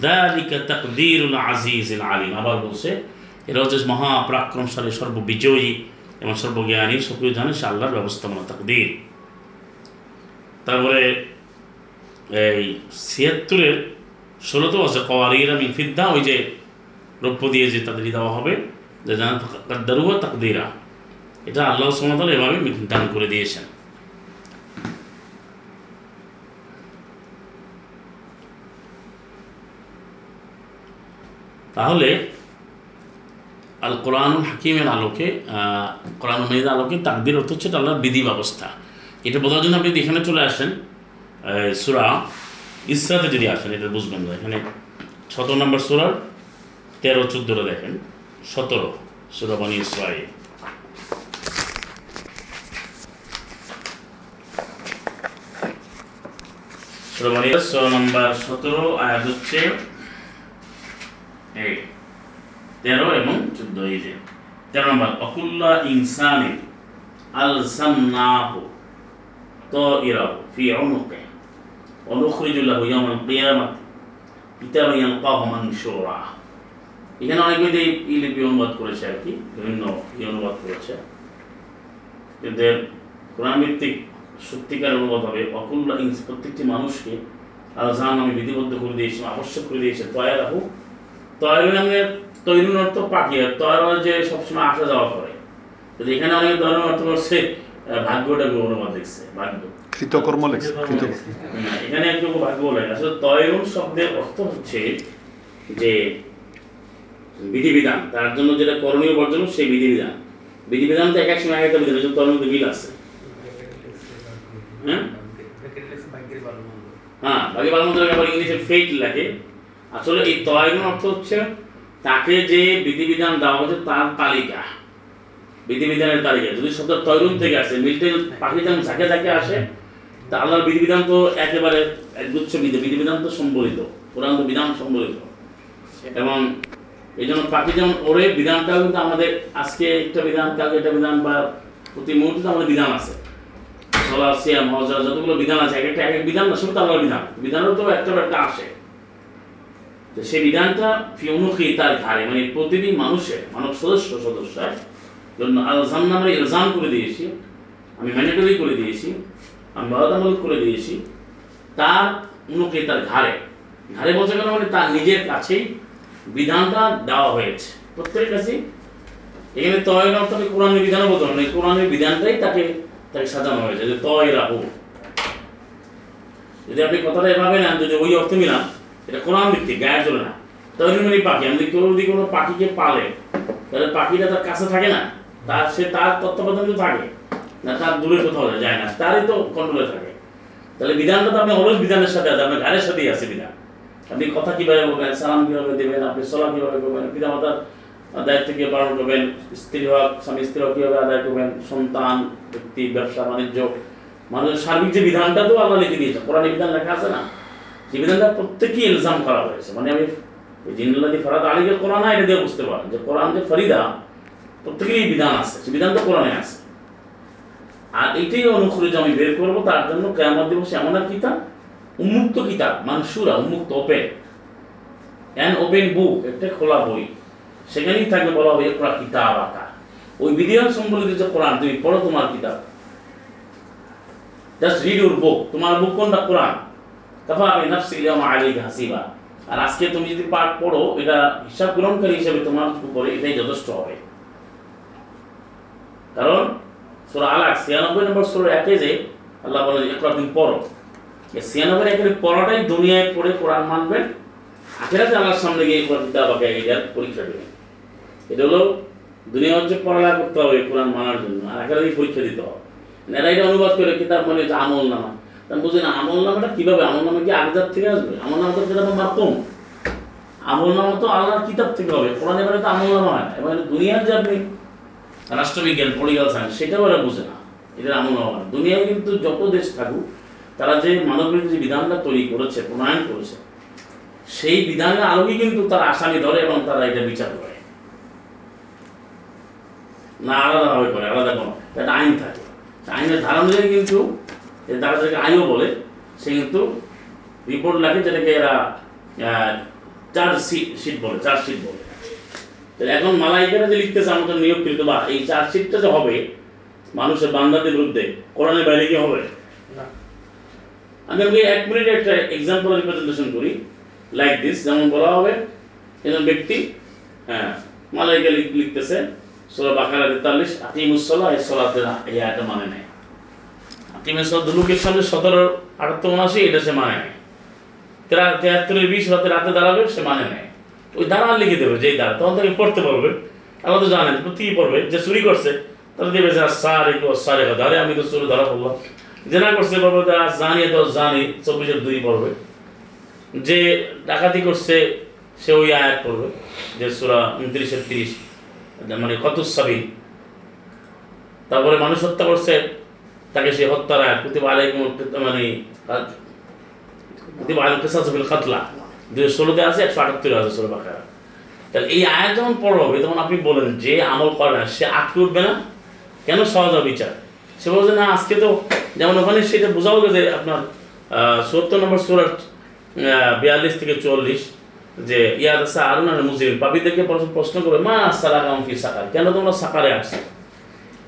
Speaker 1: দালিকা তাকদীরুল আলিম। আবার বলছে, এরা হচ্ছে মহাপরাক্রমশালী, সর্ববিজয়ী এবং সর্বজ্ঞানী, সক্রিয় জানে সে আল্লাহর ব্যবস্থাপনা, তাকদীর। তারপরে এই ছিয়াত্তরের ষোলোতে আছে কওয়ারিরা মিন ফিদ্দা, ওই যে রৌপ্য দিয়ে যে তাদের দেওয়া হবে, যা জানা তাকদিরা। এটা আল্লাহ সুমতাল এভাবে দান করে দিয়েছেন। তাহলে, আল কোরআন হাকিমের আলোকে কোরআন মেয়েদের আলোকে তাকদির অর্থ হচ্ছে আল্লাহর বিধি ব্যবস্থা এটা বোঝার জন্য আপনি এখানে চলে আসেন সুরা ইসরাতে যদি আসেন, এটা বুঝবেন এখানে ছত নম্বর সুরার তেরো চোদ্দ দেখেন, সতেরো, সুরাবানি ইসরা সুরাবানি নম্বর, সতেরো, আয়াত হচ্ছে তেরো এবং চোদ্দ, এই যে। তেরো নম্বর, অকুল্লা ইনসানি আল সান্নাহ তো ইরাহ ফি অনুকে অনুখরিজুল্লাহ ইয়ামাল কিয়ামাত কিতাবা ইয়ালকাহু মানশুরা। এখানে অনেক মেয়েদের এই লিপি অনুবাদ করেছে আর কি বিভিন্ন ই অনুবাদ করেছে। এদের কোরআন ভিত্তিক সত্যিকার অনুবাদ হবে অকুল্লা ইনস প্রত্যেকটি মানুষকে আলজান আমি বিধিবদ্ধ করে দিয়েছি আবশ্যক করে দিয়েছে তয়া রাহু তয়রু নামের তৈরুন অর্থ পাখি আর তয়রা যে সবসময় আসা যাওয়া করে। তো এখানে অনেক ধরনের অর্থ করছে আহ, ভাগ্যটাকে অনুবাদ লিখছে ভাগ্য।
Speaker 3: কৃতকর্ম লেখছে
Speaker 1: না, এখানে একটু ভাগ্য বলে। আসলে তয়রুন শব্দের অর্থ হচ্ছে যে বিধিবিধান। তার জন্য যেটা করণীয় বর্জন, সেই বিধিবিধান। বিধিবিধান তো এক এক সময় এক একটা বিধান তরুণ আছে। হ্যাঁ? হ্যাঁ বাকি আবার ইংলিশে ফেট লাগে আসলে এই অর্থ হচ্ছে, তাকে যে বিধিবিধান দেওয়া তার তালিকা। বিধিবিধানের তালিকা। যদি শব্দ তৈরুন থেকে আসে পাখি যেমন ঝাঁকে ঝাঁকে আসে, তা আল্লাহর বিধিবিধান তো একেবারে একগুচ্ছ বিধি। বিধিবিধান তো সম্বলিত। কোরআন তো বিধান সম্বলিত। এবং এই জন্য পাখি যেমন ওরে বিধানটাও কিন্তু আমাদের আজকে একটা বিধান, কালকে একটা বিধান বা প্রতি মুহূর্তে আমাদের বিধান আছে। সলা সিয়াম যতগুলো বিধান আছে, এক একটা এক এক বিধান না সব তো আল্লাহর বিধান। বিধানও তো একটা একটা আসে। তো সেই বিধানটা ফিউনুখি তার ঘাড়ে মানে প্রতিটি মানুষের, মানব সদস্য সদস্যের জন্য আলজাম নামে ইলজাম করে দিয়েছি, আমি ম্যান্ডেটরি করে দিয়েছি, আমি বাধ্যতামূলক করে দিয়েছি, তার উনুকে তার ঘাড়ে। ঘাড়ে বলছে কেন? মানে তার নিজের কাছেই বিধানটা দেওয়া হয়েছে। প্রত্যেকের কাছে এখানে তয়ের অর্থকে কোরআনের বিধানও বলতে হবে না, এই কোরআনের বিধানটাই তাকে তাকে সাজানো হয়েছে যে তয় রাহু যদি আপনি কথাটা এভাবে নেন যদি ওই অর্থ মিলান এটা কোরআন ভিত্তিক গায়ের চলে না। তৈরি মানে পাখি। আমি কেউ যদি কোনো পাখিকে পালে তাহলে পাখিটা তার কাছে থাকে না? তার সে তার তত্ত্বাবধানে থাকে। না তার দূরে কোথাও যায় না। তারই তো কন্ট্রোলে থাকে। তাহলে বিধানটা তো আপনি অলওয়েজ বিধানের সাথে আছে আপনার গাড়ির সাথেই আছে বিধান। আপনি কথা কীভাবে বলবেন, সালাম কীভাবে দেবেন, আপনি সলা কীভাবে করবেন পিতা মাতার দায়িত্ব কীভাবে পালন করবেন, স্ত্রী হক, স্বামী স্ত্রী হক কীভাবে আদায় করবেন, সন্তান, ব্যক্তি, ব্যবসা, বাণিজ্য, মানুষের সার্বিক যে বিধানটা তো আল্লাহ লিখে দিয়েছে, কোরআনে বিধান লেখা আছে না? সেই বিধানটা প্রত্যেকই ইলজাম করা হয়েছে। মানে আমি জিন্নাল্লাদি ফরাদ আলীকে কোরআন এটা দিয়ে বুঝতে পারেন যে কোরআন যে ফরিদা, প্রত্যেকেরই বিধান আছে, সে বিধান তো কোরআনে আছে। আর এটাই অনুখরিজ আমি বের করব, তার জন্য কেমন দিবস এমন এক কিতাব উন্মুক্ত কিতাব, মানসুরা, উন্মুক্ত ওপেন অ্যান ওপেন বুক একটা খোলা বই। সেখানেই থাকবে বলা হবে একরা কিতাব আঁকা ওই বিধিয়ান সম্বলিত যে কোরআন, তুমি পড়ো তোমার কিতাব। জাস্ট রিড ইউর বুক তোমার বুক কোনটা? কোরআন। কাফা আমি নাফসি ইয়ামা আলাইকা হাসিবা। আর আজকে তুমি যদি পাঠ পড়ো, এটা হিসাব গ্রহণকারী হিসেবে তোমার উপরে এটাই যথেষ্ট হবে। কারণ, সুরা আলাক ছিয়ানব্বই নম্বর সুরা একে যে আল্লাহ বলে একবার দিন পড়ো। ছিয়ানব্বই একের পড়াটাই দুনিয়ায় পড়ে কোরআন মানবেন, আখেরাতে আল্লাহর সামনে গিয়ে কোরআন কিতাব আঁকে এটার পরীক্ষা দেবেন। এটা হলো দুনিয়া হচ্ছে পড়ালেখা করতে হবে কোরআন মানার জন্য, আর আখেরাতে পরীক্ষা দিতে হবে। এরা এটা অনুবাদ করে কিতাব মানে হচ্ছে আমল নামা। তা বুঝি না আমল নামাটা কীভাবে? আমল নামা কি আগের থেকে আসবে? আমল নামা তো কিতাব মারতম। আমল নামা তো আল্লাহর কিতাব থেকে হবে। কোরআন এবারে তো আমল নামা হয়। এবারে দুনিয়ার যে আপনি রাষ্ট্রবিজ্ঞান, পলিটিক্যাল সায়েন্স সেটাও এরা বোঝে না। এটা আমল নামা দুনিয়ায় কিন্তু যত দেশ থাকুক তারা যে মানবিক যে বিধানটা তৈরি করেছে, প্রণয়ন করেছে, সেই বিধানের আলোকে কিন্তু তারা আসামি ধরে এবং তারা এটা বিচার করে। না আলাদাভাবে করে, আলাদা কোনো। একটা আইন থাকে। আইনের ধারা অনুযায়ী কিন্তু তারা যেটাকে আইও বলে, সে কিন্তু রিপোর্ট লেখে যেটাকে এরা চার্জ শিট বলে চার্জ শিট বলে। এখন মালাইকারা যে লিখতেছে আমাদের নিয়োগকৃত বা এই চার্জ শিটটা যে হবে, মানুষের বান্দাদের বিরুদ্ধে, কোরআনের বাইরে কি হবে? আমি আপনাকে এক মিনিটে একটা এক্সাম্পল রিপ্রেজেন্টেশন করি লাইক দিস যেমন বলা হবে, একজন ব্যক্তি হ্যাঁ মালাইকা লিখ- লিখতেছে সোলা বাকারা তেতাল্লিশ আকিমুসলা এই সলাতে এই আয়টা মানে নেয় আকিমের সব দুলুকের সামনে সতেরো, আটাত্তর উনআশি এটা সে মানে নেয় তেরা তেহাত্তরের বিশ রাতে রাতে দাঁড়াবে, সে মানে নেয় ওই দ্বারা লিখে দেবে, যেই দ্বারা তখন তাকে পড়তে পারবে আল্লাহ তো জানেন প্রত্যেকেই পড়বে, যে চুরি করছে, তারা দেবে যে সারে গো সারে ধরে আমি তো চুরি ধরা পড়লাম জেনা করছে বলবে যে আজ জানি দশ জানি চব্বিশের দুই পড়বে যে ডাকাতি করছে, সে ওই আয়াত পড়বে, যে সুরা উনত্রিশের তিরিশ মানে কত সাবিন। তারপরে মানুষ হত্যা করছে, তাকে সে হত্যার আয়াত। কুতিবা আলাইকুম মানে কুতিবা দুই ষোলোতে আছে, একশো আটাত্তরে আছে ষোলো বাকারা। তাহলে এই আয়াত যখন পড়া হবে, তখন আপনি বলেন যে আমল করে না, সে আটকে উঠবে না? কেন সহজ বিচার? সে বলছে না, আজকে তো যেমন ওখানে সেটা বোঝাও গেছে আপনার সত্তর নম্বর সুরার বিয়াল্লিশ থেকে চল্লিশ যে ইয়াদ আছে আরুন আর মুসলিম পাবিদেরকে প্রশ্ন প্রশ্ন করে মা সালাকাম ফি সাকার, কেন তোমরা সাকারে আসছো?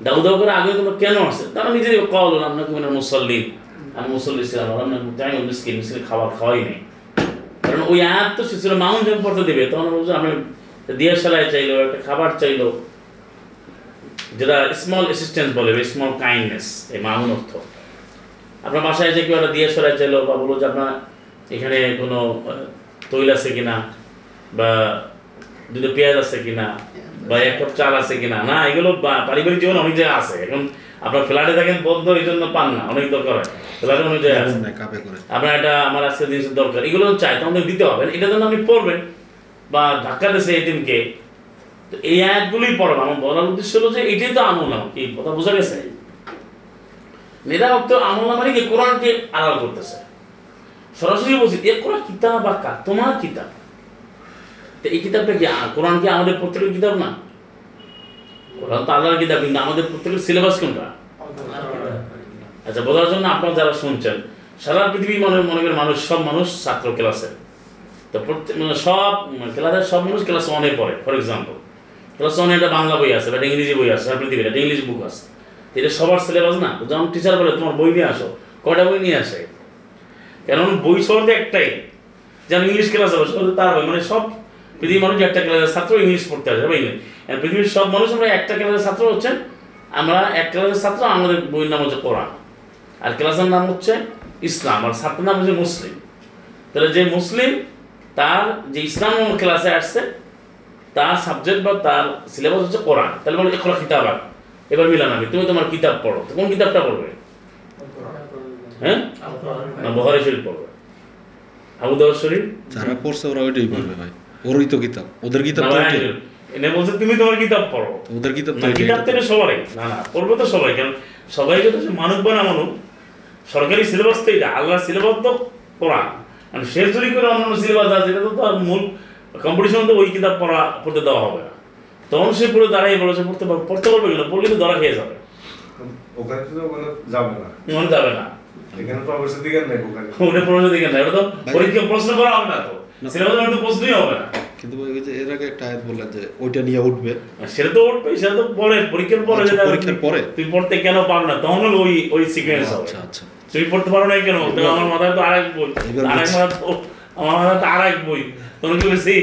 Speaker 1: দাউ দাউ করে আগে তোমরা কেন আসছে? তারা নিজেরই কল আপনাকে মানে মুসল্লি আমি মুসল্লি ছিলাম আপনার জানি মিসকিন মিসকিন খাবার খাওয়াই নেই। কারণ ওই আয়াত তো সে ছিল মাউন্ট পড়তে দেবে, তখন বলছে, আমি দিয়ে সেলাই চাইলো, একটা খাবার চাইলো যেটা স্মল অ্যাসিস্ট্যান্স বলে স্মল কাইন্ডনেস এই মাউন অর্থ। আপনার বাসায় যে কেউ একটা দিয়ে সেলাই চাইলো বা বলল যে আপনার এখানে কোনো তৈল আছে কিনা বা দুটো পেঁয়াজ আছে কিনা বা এক কাপ চাল আছে কিনা না এগুলো পারিবারিক জীবনে অনেক জায়গায় আছে। এখন আপনার ফ্ল্যাটে থাকেন বদ্ধ এই জন্য পান না অনেক দরকার হয়। ফ্ল্যাটে অনেক জায়গায় আছে।
Speaker 3: এমন কাপে করে।
Speaker 1: আপনার এটা আমার আজকে জিনিসের দরকার এগুলো চাই তোমাদের দিতে হবে এটা জন্য আপনি পড়বেন বা ধাক্কা দিয়েছে এই দিনকে তো এই আয়াতগুলোই পড়বেন আমার বলার উদ্দেশ্য হলো যে এটাই তো আমল নাম। কি কথা বোঝা গেছে? মেয়েরা ভক্ত আমল নামারি কি কোরআনকে আড়াল করতেছে। সরাসরি বলছি, এ কোরআন কিতাব বা কা তোমার কিতাব। তো এই কিতাবটা কি কোরআন কি আমাদের প্রত্যেকের কিতাব না? কোরআন তো আল্লাহর কিতাব, কিন্তু আমাদের প্রত্যেকের সিলেবাস কোনটা? আচ্ছা বোঝার জন্য আপনারা যারা শুনছেন, সারা পৃথিবী মনে মনে করেন মানুষ, সব মানুষ ছাত্র ক্লাসে তো প্রত্যেক মানে সব ক্লাসের সব মানুষ ক্লাস ওয়ানে পড়ে ফর এক্সাম্পল ক্লাস ওয়ানে একটা বাংলা বই আছে, বা ইংরেজি বই আছে সারা পৃথিবীর একটা ইংলিশ বুক আছে এটা সবার সিলেবাস না? যখন টিচার বলে, তোমার বই নিয়ে আসো, কয়টা বই নিয়ে আসে? কারণ বই সহজে একটাই যেমন ইংলিশ ক্লাস হবে তার বই মানে সব পৃথিবীর মানুষ একটা ক্লাসের ছাত্র ইংলিশ পড়তে আসে বা ইংলিশ আর পৃথিবীর সব মানুষ আমরা একটা ক্লাসের ছাত্র হচ্ছেন আমরা এক ক্লাসের ছাত্র, আমাদের বইয়ের নাম হচ্ছে কোরআন। আর ক্লাসের নাম হচ্ছে ইসলাম, আর ছাত্রের নাম হচ্ছে মুসলিম। তাহলে যে মুসলিম, তার যে ইসলাম ক্লাসে আসছে তার সাবজেক্ট বা তার সিলেবাস হচ্ছে কোরআন। তাহলে বলো একরা কিতাব এবার মিলান আমি তুমি তোমার কিতাব পড়ো তো কোন কিতাবটা পড়বে? হ্যাঁ? না বহারি শরীফ পড়বে। শরীফ?
Speaker 3: যারা পড়ছে ওরা ওইটাই পড়বে ভাই ওরই তো কিতাব। ওদের কিতাব তো।
Speaker 1: এনে বলছে তুমি তোমার কিতাব পড়ো।
Speaker 3: ওদের কিতাব তো
Speaker 1: কিতাব থেকে সবাই না না পড়বে তো সবাই কারণ সবাইকে তো মানুষ বা না মানুষ সরকারি সিলেবাস তো এটা আল্লাহর সিলেবাস তো কোরআন। মানে শেষ করে অন্যান্য সিলেবাস আছে এটা তো তার মূল কম্পিটিশন তো ওই কিতাব পড়া পড়তে দেওয়া হবে না। তখন সে পুরো দাঁড়াই বলেছে পড়তে পারবে পড়তে পারবে কিনা? পড়লে তো ধরা খেয়ে যাবে।
Speaker 2: ওখানে তো মানে যাবে না।
Speaker 1: যাবে না।
Speaker 2: এখানে দিকে নেই ওখানে।
Speaker 1: দিকে তো পরীক্ষা প্রশ্ন করা হবে না তো। সিলেবাস প্রশ্নই হবে না।
Speaker 3: কিন্তু ওই এর আগে একটা আয়াত বললেন যে ওইটা নিয়ে উঠবে।
Speaker 1: সেটা তো উঠবে সেটা তো পরে পরীক্ষার পরে
Speaker 3: আচ্ছা,
Speaker 1: যেটা
Speaker 3: পরীক্ষার পরে?
Speaker 1: তুই পড়তে কেন পারো না? তখন হলো ওই ওই সিকোয়েন্স হবে।
Speaker 3: আচ্ছা। আচ্ছা
Speaker 1: তুমি পড়তে পারো না কেন? আমার মাথায় তো আরেক বই। আরেক মাথা তো আমার তো আরেক বই। তোমার কি বলছি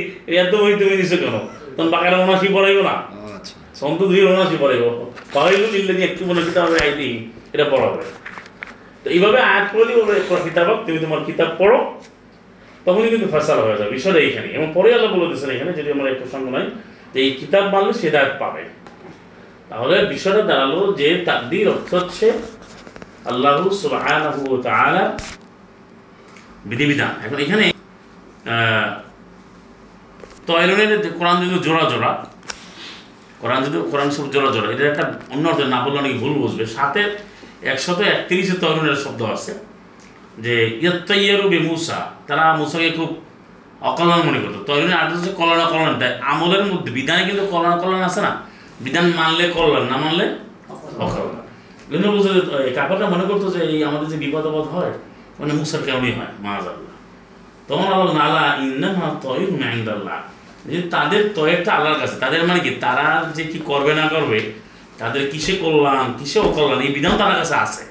Speaker 1: এত বই তুমি দিছো কেন? তখন বাকারে উনাশি পড়াইবো না। সন্ত দুই উনাশি পড়াইবো। পড়াইবো লিখলে যে একটু মনে কিতাব হবে আইডি এটা পড়াবে। তো এইভাবে আয়াত পড়লি ওর কিতাব তুমি তোমার কিতাব পড়ো তখনই কিন্তু ফেসাল হয়ে যাবে। বিষয়টা এইখানে। এবং পরে আল্লাহ বলে দিয়েছেন এখানে যদি আমার প্রসঙ্গ নাই যে এই কিতাব মানলে সে দায়িত্ব পাবে। তাহলে বিষয়টা দাঁড়াল যে তাকদির অর্থ হচ্ছে আল্লাহ তাআলা বিধিবিধান। এখন এখানে তয়রনের যে কোরআন যদি জোড়া জোড়া, কোরআন যদি, কোরআন সব জোড়া জোড়া এটা একটা অন্য অর্থে না বললে অনেক ভুল বুঝবে। সাথে একশত একত্রিশে তয়রনের শব্দ আছে যে, ইয়াত্তাইয়ারু বে মুসা। তারা মুসাকে খুব অকল্যাণ মনে করতো। তৈরি আর্ট হচ্ছে কল্যাণ, অকল্যাণ। তাই আমলের মধ্যে, বিধানে কিন্তু কল্যাণ কল্যাণ আছে না? বিধান মানলে কল্যাণ, না মানলে অকল্যাণ। কিন্তু বুঝে কাপড়টা মনে করতো যে, এই আমাদের যে বিপদ আপদ হয় মানে মুসার কেমনই হয় মাজ আল্লাহ তখন আল্লাহ নালা ইন্নামা তয়ুর ম্যাংদাল্লাহ যে তাদের তয়েরটা আল্লাহর কাছে। তাদের মানে কি? তারা যে কি করবে না করবে, তাদের কিসে কল্যাণ, কিসে অকল্যাণ, এই বিধান তার কাছে আছে।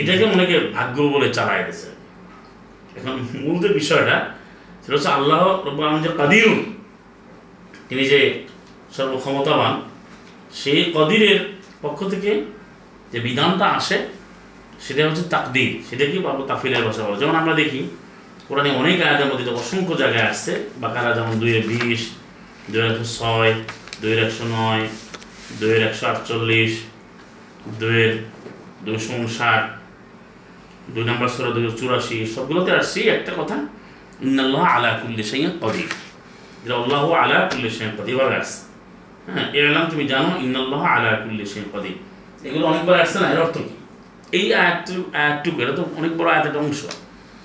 Speaker 1: এটাকে অনেকে ভাগ্য বলে চালায় গেছে এখন মূল যে বিষয়টা, সেটা হচ্ছে আল্লাহ রব্বুল যে কাদিরুন তিনি যে সর্বক্ষমতাবান, সেই কদিরের পক্ষ থেকে যে বিধানটা আসে, সেটা হচ্ছে তাকদির। সেটা কি বাবু তাফিলের ভাষা বলে। যেমন আমরা দেখি কোরআনে অনেক আয়াতের মধ্যে অসংখ্য জায়গায় আসছে। বাকারা যেমন দুইয়ের বিশ দুইয়ের একশো ছয় দুইয়ের একশো নয় দুইয়ের একশো আটচল্লিশ দুইয়ের দুশো উনষাট, দুই নম্বর সুরা দুশো চুরাশি, সবগুলোতে আসছি। একটা কথা, ইন্নাল্লাহ আলা কুল্লি সাইয়া কদির। যেটা আল্লাহ আলা কুল্লি সাইয়া এভাবে আসছে। হ্যাঁ এলাম তুমি জানো, ইন্নাল্লাহ আলা কুল্লি সাইয়া কদির। এগুলো অনেকবার আসছে না, এর অর্থ কি? এই আয়াতটু আয়াতটুকু এটা তো অনেক বড় আয়াতের অংশ।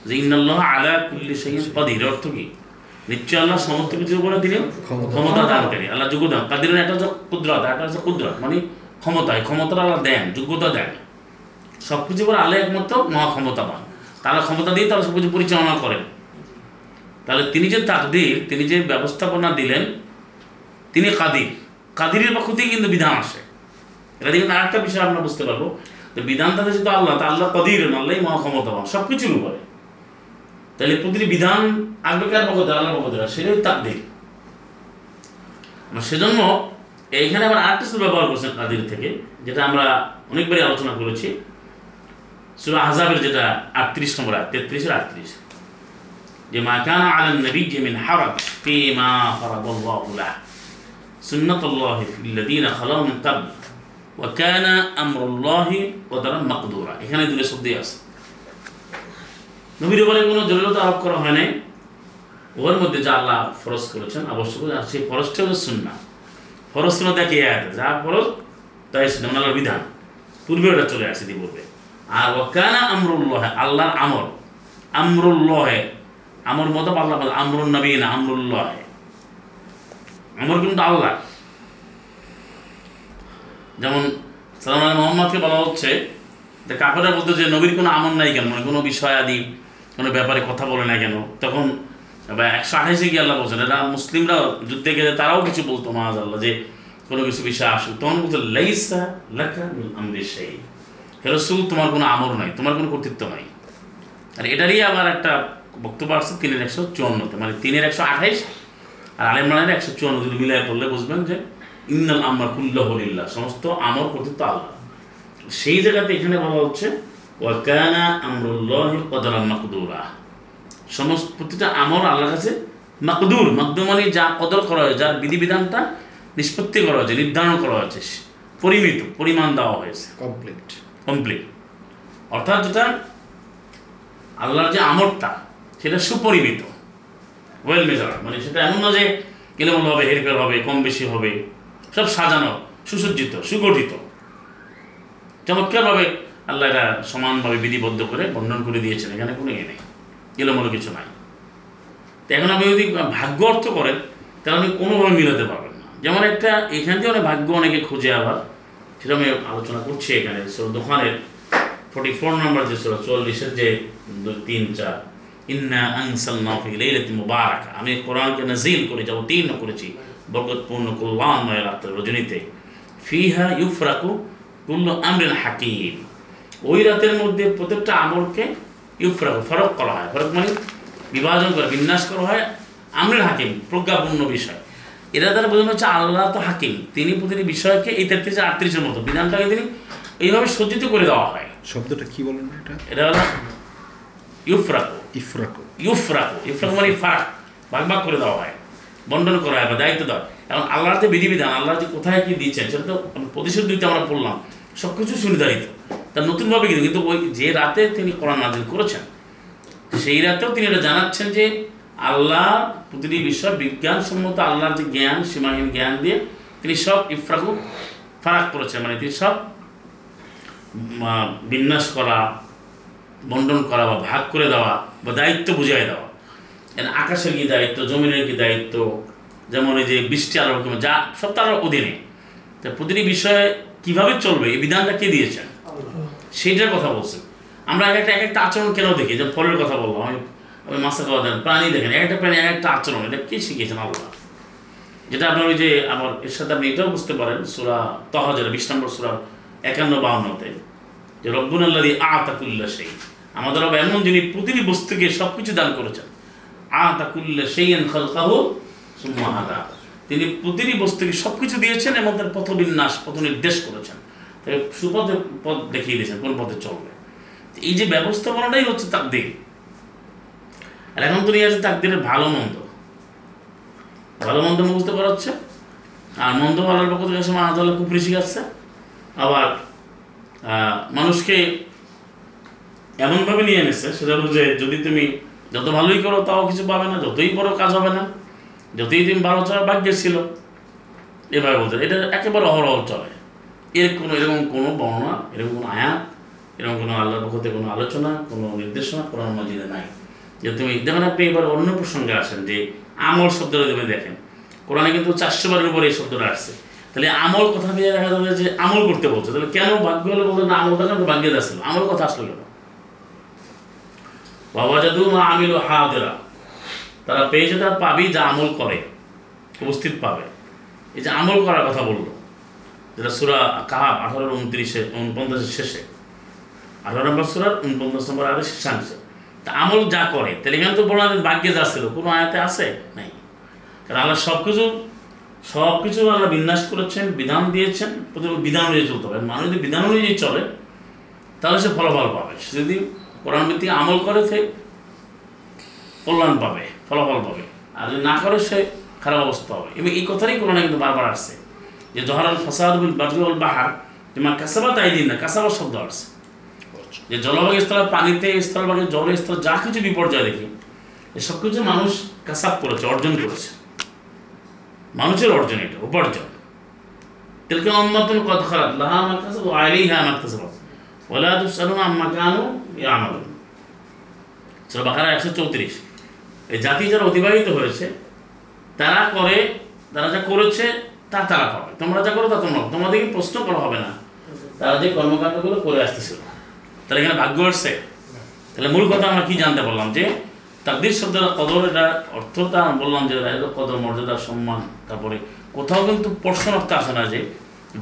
Speaker 1: যে ইন্নাল্লাহ আলা কুল্লি সাইয়া কদির অর্থ কি? নিশ্চয় আল্লাহ সমস্ত কিছুর উপরে তিনি
Speaker 3: ক্ষমতা।
Speaker 1: দানকারী। আল্লাহ কাদিরের একটা হচ্ছে কুদরত একটা হচ্ছে কুদরত। মানে ক্ষমতা এই ক্ষমতাটা আল্লাহ দেন যোগ্যতা দেন। সব আল্লাহ একমাত্র মহা তারা ক্ষমতা দিয়ে তারা সব কিছু পরিচালনা করেন। তাহলে তিনি যে তাকদির তিনি যে ব্যবস্থাপনা দিলেন তিনি কাদির। কাদিরের পক্ষ থেকে কিন্তু বিধান আসে। এটা দেখুন আরেকটা বিষয় আমরা বুঝতে পারব। যে বিধানটা যেহেতু আল্লাহ তা আল্লাহ কাদির আল্লাহ মহা ক্ষমতাবান সব কিছুর উপরে। তাহলে প্রতিটি বিধান আসবে কার পক্ষ থেকে আল্লাহর পক্ষ থেকে সেটাই তাকদির সেজন্য এইখানে আবার আরেকটা সুর ব্যবহার করছেন কাদির থেকে, যেটা আমরা অনেকবারই আলোচনা করেছি। সুরা আহজাবের যেটা আটত্রিশ নম্বর তেত্রিশের আটত্রিশ। যে মা কানা আলান নবী মিন হারাজ ফি মা ফারাদাল্লাহু লাহ সুন্নাতুল্লাহি ফিল্লাযীনা খালাউ মিন ক্বাবল ওয়া কানা আমরুল্লাহি কদরান মাকদুরা। এখানে দুটো শব্দই আছে। নবীর বলে কোনো জরুরত আরোপ করা হয় নাই। ওর মধ্যে যা আল্লাহ ফরজ করেছেন, আবশ্যক আর সেই ফরজটা হলো সুন্না ফরজ সুন্না দেখে আয়াত যা ফরজ তাই সুন্না মানে আল্লাহর বিধান। পূর্বে ওটা চলে আসে দি পূর্বে আর ওকানা আমরুল্লাহ, আল্লাহর আমর আমরুল্লাহ আমর মতো আল্লাহ আমরুল নবী না আমরুল্লাহ। আমর কিন্তু আল্লাহ। যেমন সালাম মোহাম্মদকে বলা হচ্ছে যে কাপড়া বলতো যে নবীর কোনো আমর নাই কেন? মানে কোনো বিষয় আদি কোনো ব্যাপারে কথা বলে না কেন? তখন বা একশো আঠাইশে গিয়ে আল্লাহ বলছেন, এরা মুসলিমরা যুদ্ধে গেলে তারাও কিছু বলতো মাহাজ আল্লাহ যে কোনো কিছু বিষয় আসুক। তখন বলতো, লাইসা লেখা আমাদের সেই রসুল, তোমার কোনো আমর নাই, তোমার কোনো কর্তৃত্ব নাই। আর এটারই আবার একটা বক্তব্য আসছে তিনের একশো চুয়ান্নতে মানে তিনের একশো আঠাইশ আর আলেম মানের একশো চুয়ান্ন, যদি মিলাই পড়লে বুঝবেন যে, ইন্নাল আমার কুল্লাহ সমস্ত আমর কর্তৃত্ব আল্লাহ। সেই জায়গাতে এখানে বলা হচ্ছে ওয়াকানা আমরুল্লাহ কদরান মাকদুরা। সমস্ত প্রতিটা আমর আল্লাহর কাছে মাকদুর মাকদুর মানে যা কদর করা হয়েছে যার বিধিবিধানটা নিষ্পত্তি করা হয়েছে নির্ধারণ করা হয়েছে পরিমিত পরিমাণ দেওয়া হয়েছে।
Speaker 3: কমপ্লিট
Speaker 1: কমপ্লিট অর্থাৎ যেটা আল্লাহর যে আমরটা সেটা সুপরিমিত। ওয়েল মেজার মানে সেটা এমন না যে এলোমেলো হবে হেরফের হবে কম বেশি হবে সব সাজানো সুসজ্জিত সুগঠিত। চমৎকারভাবে আল্লাহ এটা সমানভাবে বিধিবদ্ধ করে বর্ণন করে দিয়েছেন, এখানে কোনো ইয়ে নেই, এলোমেলো কিছু নাই। তো এখন আপনি যদি ভাগ্য অর্থ করেন, তাহলে আপনি কোনোভাবে মিলাতে পারবেন না। যেমন একটা, এখান দিয়ে অনেক ভাগ্য অনেকে খুঁজে আবার, সেটা আমি আলোচনা করছি এখানে দোকানের ফোর্টি ফোর নম্বর যে ছিল চল্লিশের যে তিন চার, ইন্না আনসাল নফি লাইলাতি মুবারাক আমি কোরআনকে নাজিল করে যাব তিন করেছি, বরকতপূর্ণ, কল্যাণময় রাত্র রজনীতে। ফিহা ইউফরাকু কুল্লু আমরিন হাকিম। ওই রাতের মধ্যে প্রত্যেকটা আমলকে ইউফরাকু ফরক করা হয়। ফরক মানে বিভাজন করা বিন্যাস করা হয় আমরিন হাকিম প্রজ্ঞাপূর্ণ বিষয়। এরা দ্বারা বোঝানো হচ্ছে আল্লাহ তো হাকিম। তিনি প্রতিটি বিষয়কে এই তেত্রিশ আটত্রিশের মতো বিধানটাকে তিনি এইভাবে সজ্জিত করে দেওয়া হয়।
Speaker 3: শব্দটা কি বলেন এটা?
Speaker 1: এটা হলো ইউফরাকু
Speaker 3: ইফরাকু
Speaker 1: ইউফরাকু ইউফরাকু মানে ফারাক ভাগ ভাগ করে দেওয়া হয় বন্টন করা হয় বা দায়িত্ব দেওয়া এবং আল্লাহর যে বিধিবিধান আল্লাহ যে কোথায় কি দিচ্ছেন সেটা তো প্রতিশোধ দিতে আমরা পড়লাম সব কিছু সুনির্ধারিত। তা নতুনভাবে কিন্তু কিন্তু ওই যে রাতে তিনি কোরআন নাজিল করেছেন, সেই রাতেও তিনি এটা জানাচ্ছেন যে আল্লাহ প্রতিটি বিষয় বিজ্ঞানসম্মত আল্লাহর যে জ্ঞান, সীমাহীন জ্ঞান দিয়ে তিনি সব ইফরাকু ফারাক করেছেন। মানে তিনি সব বিন্যাস করা, বন্টন করা বা ভাগ করে দেওয়া বা দায়িত্ব বুঝিয়ে দেওয়া। আকাশের কি দায়িত্ব, জমিনের কি দায়িত্ব, যেমন এই যে বৃষ্টি আলোর যা সব তার অধীনে। তা প্রতিটি বিষয়ে কীভাবে চলবে এই বিধানটা কে দিয়েছেন? সেইটার কথা বলছেন। আমরা এক একটা এক একটা আচরণ কেন দেখি? যে ফলের কথা বললাম আমি আমি মাছের কথা দেন প্রাণী দেখেন এক একটা প্রাণী এক একটা আচরণ এটা কে শিখিয়েছেন আল্লাহ? যেটা আপনার ওই যে আমার এর সাথে আপনি এটাও বুঝতে পারেন সুরা তহজের বিশ নম্বর সুরা একান্ন বাউন্নতে যে রব্বুন আল্লাহ আতাকুল্লা সেই আমাদের রব এমন যিনি প্রতিটি বস্তুকে সব কিছু দান করেছেন আতাকুল্লা সেই খালকাহু সুম্মা হাদা। তিনি প্রতিটি বস্তুকে সব কিছু দিয়েছেন এবং তার পথ বিন্যাস পথ নির্দেশ করেছেন। তাই সুপথে পথ দেখিয়ে দিয়েছেন, কোন পথে চলবে। এই যে ব্যবস্থাপনাটাই হচ্ছে তার দিক আর এখন তো নিয়ে আছে তাকদিরের ভালো মন্দ। ভালো মন্দ মুখস্থ করা হচ্ছে। আর মন্দ আল্লাহর পক্ষ থেকে সময় আদালত কুপুরি শিখাচ্ছে। আবার মানুষকে এমনভাবে নিয়ে এনেছে, সেটা হলো যে যদি তুমি যত ভালোই করো তাও কিছু পাবে না, যতই বড় কাজ হবে না যতই তুমি বারো চড়া ভাগ্যের ছিল, এভাবে বলতে এটা একেবারে অহরহ চলে। এর কোনো, এরকম কোনো বর্ণনা, এরকম কোনো আয়াত, এরকম কোনো আল্লাহর থেকে কোনো আলোচনা, কোনো নির্দেশনা কোরআন মজিদে নাই। যে তুমি দেখেন আপনি এবার অন্য প্রসঙ্গে আসেন যে আমল শব্দটা তুমি দেখেন, কোরআনে কিন্তু চারশো বারের উপরে এই শব্দটা আসছে। তাহলে আমল কথা দিয়ে দেখা যাবে যে আমল করতে বলছে। তাহলে কেন ভাগ্য হলে বলতো না আমলটা কেন ভাগ্যে আসছিল আমল কথা আসলো কেন? বাবা জাদু মা আমিল হাদেরা। তারা পেয়েছে, তারা পাবেই যা আমল করে, উপস্থিত পাবে। এই যে আমল করার কথা বলল, যেটা সুরা কাহাব আঠারো উনত্রিশে, উনপঞ্চাশের শেষে। আঠারো নম্বর সুরার উনপঞ্চাশ নম্বর আগে শেষাংশে তা আমল যা করে, তাহলে এখানে তো বড় ভাগ্যে যা ছিল কোনো আয়াতে আছে? নাই। কারণ আল্লাহ সব কিছু সব কিছু আল্লাহ বিন্যাস করেছেন, বিধান দিয়েছেন প্রথমে বিধান অনুযায়ী চলতে হবে। মানুষ যদি বিধান অনুযায়ী চলে, তাহলে সে ফলাফল পাবে। সে যদি কোরআন ভিত্তিক আমল করে, সে কল্যাণ পাবে। ফলাফল পাবে। আর যদি না করে সে খারাপ অবস্থা হবে। এবং এই কথাটাই কোনো না কিন্তু বারবার আসছে, যে জহরাল ফসাদ বাজুল বাহার তোমার কাসাবা তাই দিন না কাসাবার শব্দ আসছে। যে জলবায়ু স্তর পানিতে স্থল বা জল স্থল, যা কিছু বিপর্যয় দেখি এসব কিছু মানুষ কাসাব করেছে, অর্জন করেছে। মানুষের অর্জন এটা, উপার্জন। তিলকে অন্যতম কথা খারাপ লাহা আমার কাছে আইলেই হ্যাঁ আমার কাছে ওলা তুসারুন আম্মা কানু ইয়া আমালুন একশো চৌত্রিশ। এই জাতি যারা অতিবাহিত হয়েছে, তারা করে, তারা যা করেছে, তা তারা পাবে। তোমরা যা করো তা তোমরা। তোমাদেরকে প্রশ্ন করা হবে না। তারা যে কর্মকাণ্ডগুলো করে আসতেছিল। তাহলে এখানে ভাগ্য আসছে। তাহলে মূল কথা আমরা কি জানতে পারলাম? যে তাকদির শব্দের কদর এটা অর্থটা আমি বললাম যে কদর, মর্যাদা, সম্মান, তারপরে কোথাও কিন্তু পর্ষণ অর্থ আসে না যে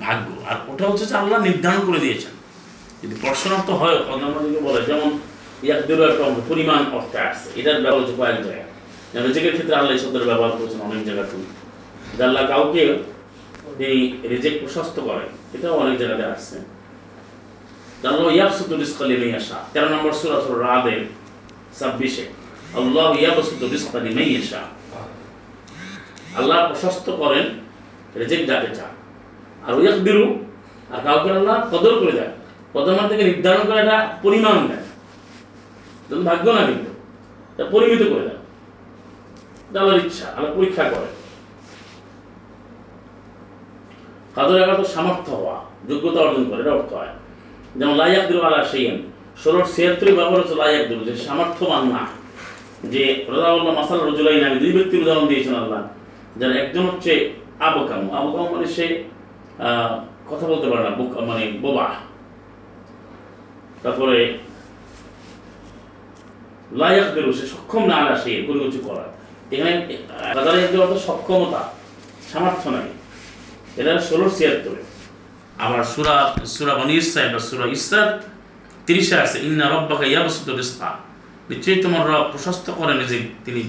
Speaker 1: ভাগ্য। আর ওটা হচ্ছে যে আল্লাহ নির্ধারণ করে দিয়েছেন। যদি পর্ষণ অর্থ হয়, অন্যান্যদিকে বলে, যেমন পরিমাণ অর্থে আসছে। এটার ব্যবহার হচ্ছে কয়েক জায়গায়। রিজেকের ক্ষেত্রে আল্লাহ শব্দের ব্যবহার করেছেন অনেক জায়গাতে আল্লাহ কাউকে এই রিজেক প্রশস্ত করে এটাও অনেক জায়গাতে আসছে। আল্লাহ ইয়াবসুতু রিজকা লিমান ইয়াশা। 13 নম্বর সূরা সূরা রাদের 26 আল্লাহ প্রশস্ত করেন আর আর কাউকে আল্লাহ কদর করে দেয়। কদর মানে থেকে নির্ধারণ করে একটা পরিমাণ দেয়। যেমন ভাগ্য না কিন্তু। এটা পরিমিত করে এটা আল্লাহর ইচ্ছা, আল্লাহ পরীক্ষা করে। কাদর এগারো সামর্থ্য হওয়া, যোগ্যতা অর্জন করে, এটা অর্থ হয়। যেমন লাইয়াক দিল আলা সেইন ষোলোর ছিয়াত্তর ব্যবহার হচ্ছে লাইয়াক দিল যে সামর্থ্যবান না, যে রোজাউল্লাহ মাসাল রজুলাই নামে দুই ব্যক্তির উদাহরণ দিয়েছেন আল্লাহ, যার একজন হচ্ছে আবকাম। আবকাম মানে সে কথা বলতে পারে না মানে বোবা। তারপরে লাইয়াক দিল সে সক্ষম না আলা সে কোনো কিছু করার এখানে কাদারে একটি অর্থ সক্ষমতা, সামর্থ্য নাই। এটা ষোলো ছিয়াত্তরে। আবার সুরা সুরা বনি ইসরা বা সুরা ইসরা তিরিশে আছে, ইন্না রব্বাকা ইয়াবসুতু রিজকা। নিশ্চয়ই তোমার রব প্রশস্ত করেন যে তিনি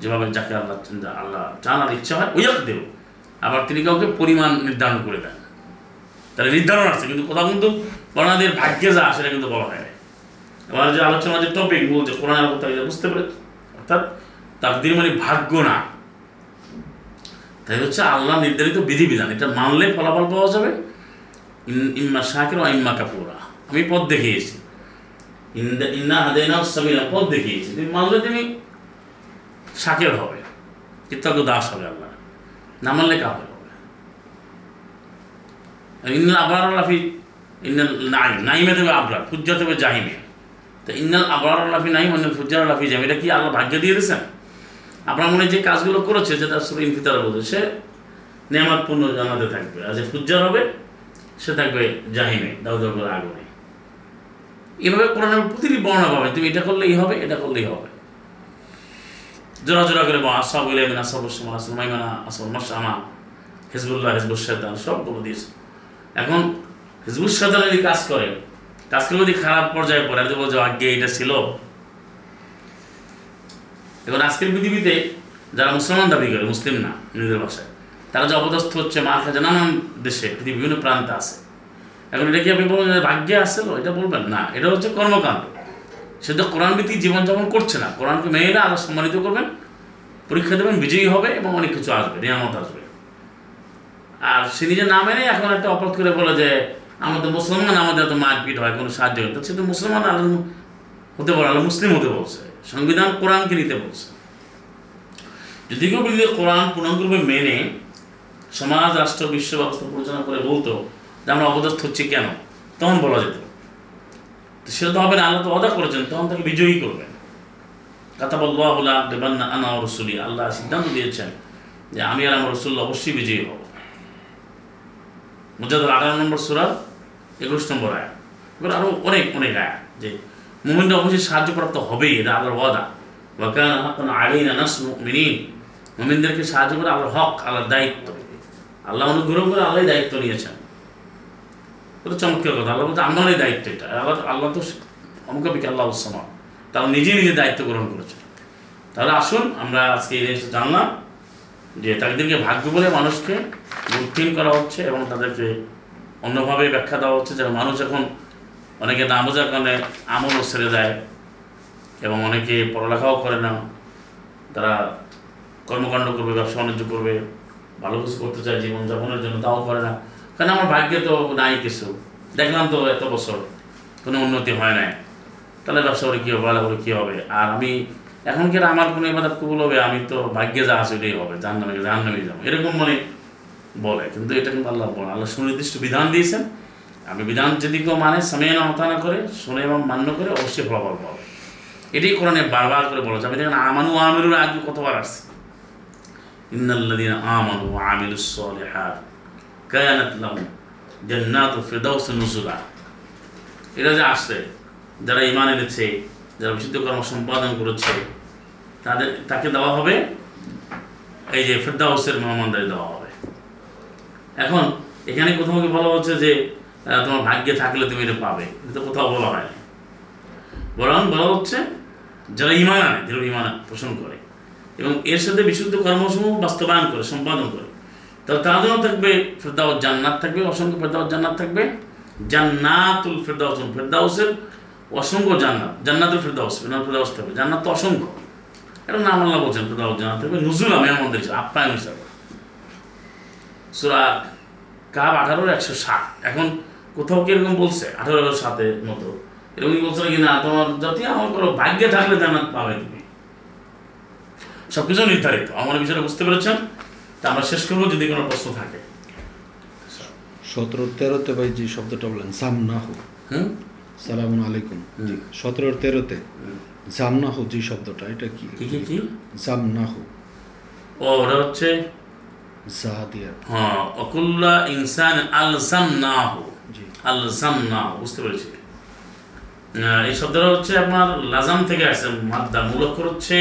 Speaker 1: যেভাবে যাকে আল্লাহ আল্লাহ জানার ইচ্ছা হয় ওইয়াক দেব আবার তিনি কাউকে পরিমাণ নির্ধারণ করে দেন। তাহলে নির্ধারণ আছে, কিন্তু কোথাও কিন্তু বর্ণাদের ভাগ্যে যা সেটা কিন্তু বলা হয় এবার যে আলোচনা, যে টপিক বলছে কোরআন কথা বুঝতে পেরে অর্থাৎ তাকদির মানে ভাগ্য না। তাই হচ্ছে আল্লাহ নির্ধারিত বিধিবিধান, এটা মানলে ফলাফল পাওয়া যাবে। ইম্মা শাকির ও ইম্মা কাপুরা আমি পথ দেখিয়েছি। ইন্না হাদেনা সাবিলা, পথ দেখিয়েছি। তুমি মানলে তুমি শাকের হবে। কৃতজ্ঞ দাস হবে আল্লাহ। না মানলে কাপড় হবে। আর ইন্নাল আবরার লাফি নাই নাইমে দেবে আবরার ফুজ্জা দেবে জাহিমে তো ইন্নাল আবরার লাফি নাই মানে ফুজ্জার লাফি জাহিম এটা কি আল্লাহ ভাগ্য দিয়ে দিয়েছেন? আপনার মনে যে কাজগুলো করেছে, যেটা সুর ইনফিতারা বলছে সে নেয়ামতপূর্ণ জানাতে থাকবে। আর যে ফুজ্জার হবে, সে থাকবে জাহিমে, দাউদের আগুনে। এভাবে কোরআনের প্রতিটি বর্ণনা পাবে তুমি এটা করলেই হবে, এটা করলেই হবে। জোড়া জোড়া করে বা আসাব ইলামিন আসাব সমা আসমাইমানা আসাব মাসামা হিজবুল্লাহ হিজবুল শৈতান সব বলে দিয়েছে। এখন হিজবুল শৈতান যদি কাজ করে কাজ করে যদি খারাপ পর্যায়ে পড়ে। যদি বলছে, আগে এটা ছিল। এখন আজকের পৃথিবীতে যারা মুসলমান দাবি করে, মুসলিম না, নিজের ভাষায়, তারা যে অপদস্থ হচ্ছে, মার খাচ্ছে, নানান দেশে, পৃথিবীর বিভিন্ন প্রান্তে আছে। এখন এটা কি আপনি বলবেন ভাগ্যে আসছিল এটা বলবেন না। এটা হচ্ছে কর্মকাণ্ড। সে তো কোরআন ভিত্তিক জীবনযাপন করছে না। কোরআনকে মেয়েরা আল্লাহ সম্মানিত করবেন, পরীক্ষা দেবেন, বিজয়ী হবে এবং অনেক কিছু আসবে, নিয়ামত আসবে। আর সে নিজে না মেনে এখন একটা অপরাধ করে বলে যে আমাদের মুসলমান, আমাদের এত মারপিট হয়, কোনো সাহায্য হয় তো সে তো মুসলমান, আল্লাহ হতে পারে, আল্লাহ মুসলিম হতে বলছে। সংবিধান কোরআনকে নিতে বলছে। যদি কেউ যদি কোরআন পূর্ণাঙ্গরূপে মেনে সমাজ, রাষ্ট্র, বিশ্ব ব্যবস্থা পরিচালনা করে বলতো যে আমরা অবদস্থ হচ্ছি কেন, তখন বলা যেত। তো সেটা তো হবে না, আল্লাহ তো অদা করেছেন, তখন তাকে বিজয়ী করবেন। কথা বলব আল্লাহ দেবান্না আনা রসুলি। আল্লাহ সিদ্ধান্ত দিয়েছেন যে আমি আর আমার রসুল অবশ্যই বিজয়ী হব। মুজাদুল আঠারো নম্বর সুরা, একুশ নম্বর আয়া এবার আরও অনেক অনেক আয়া যে মুমিনরা অবশ্যই সাহায্যপ্রাপ্ত হবেই, এটা আল্লাহর ওয়াদা। ওয়াকান মুমিনিন। মুমিনদেরকে সাহায্য করে আল্লাহর হক, আল্লাহর দায়িত্ব। আল্লাহ অনুগ্রহ করে আল্লাহ দায়িত্ব নিয়েছেন। ওটা চমৎকার কথা। আল্লাহ বলতে আমারই দায়িত্ব এটা। আল্লাহ আল্লাহ তো অমুকাবিক আল্লাহ সামান। তারা নিজে নিজে দায়িত্ব গ্রহণ করেছে তাহলে আসুন, আমরা আজকে এই জিনিসটা জানলাম। যে তাদেরকে ভাগ্য বলে মানুষকে বুদ্ধিহীন করা হচ্ছে এবং তাদেরকে অন্যভাবে ব্যাখ্যা দেওয়া হচ্ছে যেন মানুষ এখন অনেকে না বোঝার কারণে আমলও ছেড়ে দেয় এবং অনেকে পড়ালেখাও করে না, তারা কর্মকাণ্ড করবে, ব্যবসা বাণিজ্য করবে, ভালো কিছু করতে চায়, জীবনযাপনের জন্য তাও করে না। কারণ আমার ভাগ্যে তো নাই কিছু। দেখলাম তো এত বছর কোনো উন্নতি হয় নাই। তাহলে ব্যবসা করে কী হবে ভালো করে কী হবে? আর আমি এখন কি আমার কোনো এবার কবুল হবে? আমি তো ভাগ্যে যা ওইটাই হবে, জাহান্নামে জাহান্নামে যাব। এরকম মানে বলে। কিন্তু এটা কিন্তু আল্লাহ বলে। আল্লাহ সুনির্দিষ্ট বিধান দিয়েছেন। আমি বিধান যদি কেউ মানে সময় না করে, শুনে এবং মান্য করে, অবশ্যই ফলাফল পাবে। এটাই কোরআনে বারবার করে বলেছে আমি দেখেন, আমানু আমিরুর আগে কতবার আসছে? ইন্নাল্লাযীনা আমানু আমিলুস সালিহাত কায়ানাত লাহুম জান্নাতুল ফিরদাউস নুজুলা। এটা যে আসছে, যারা ইমান এনেছে, যারা বিশুদ্ধ কর্ম সম্পাদন করেছে তাদের, তাকে দেওয়া হবে, এই যে ফেরদাউসের মেহমানদারি দেওয়া হবে। এখন, এখানে কোথাও বলা হচ্ছে যে তোমার ভাগ্যে থাকলে তুমি এটা পাবে কিন্তু কোথাও বলা হয়নি। বরং বলা হচ্ছে, যারা ইমান আনে, দৃঢ় ইমান পোষণ করে, এবং এর সাথে বিশুদ্ধ কর্মসমূহ বাস্তবায়ন করে, সম্পাদন করে, তাহলে তার জন্য থাকবে ফেরদাউস, জান্নাত থাকবে, অসংখ্য ফেরদাউস জান্নাত থাকবে। জান্নাতুল ফেরদাউস, ফেরদাউসের অসংখ্য জান্নাত, জান্নাতুল ফেরদাউস ফেরদাউস থাকবে, জান্নাত তো অসংখ্য। এটা নাম আল্লাহ বলছেন ফেরদাউস জান্নাত থাকবে নুজুল আমি আমাদের আপ্যায়ন হিসাবে সুরা কাব আঠারো একশো ষাট এখন কোথাও কি এরকম বলছে? আঠারো সাতের মতো। এরকম কি বলছে নাকি? না তোমার যতই আমার করো ভাগ্যে থাকলে জান্নাত পাবে তুমি। সব কিছু নির্ধারিত। আমার বিষয়টা বুঝতে পেরেছেন? তা আমরা শেষ করব যদি কোনো প্রশ্ন থাকে।
Speaker 3: সতেরো তেরোতে ভাই যে শব্দটা বলেন জামনাহু
Speaker 1: হুম?
Speaker 3: সালামুন আলাইকুম। সতেরো তেরোতে। জামনাহু যে শব্দটা এটা কি?
Speaker 1: কি কি
Speaker 3: জামনাহু।
Speaker 1: ও ওটা হচ্ছে?
Speaker 3: জা দিয়া
Speaker 1: হ্যাঁ অকুল্লা ইনসান আলসাম না হো
Speaker 3: জি।
Speaker 1: আলসাম বুঝতে পেরেছি। এই শব্দটা হচ্ছে আপনার লাজাম থেকে আসছে মাদ্দা। মূল অক্ষর হচ্ছে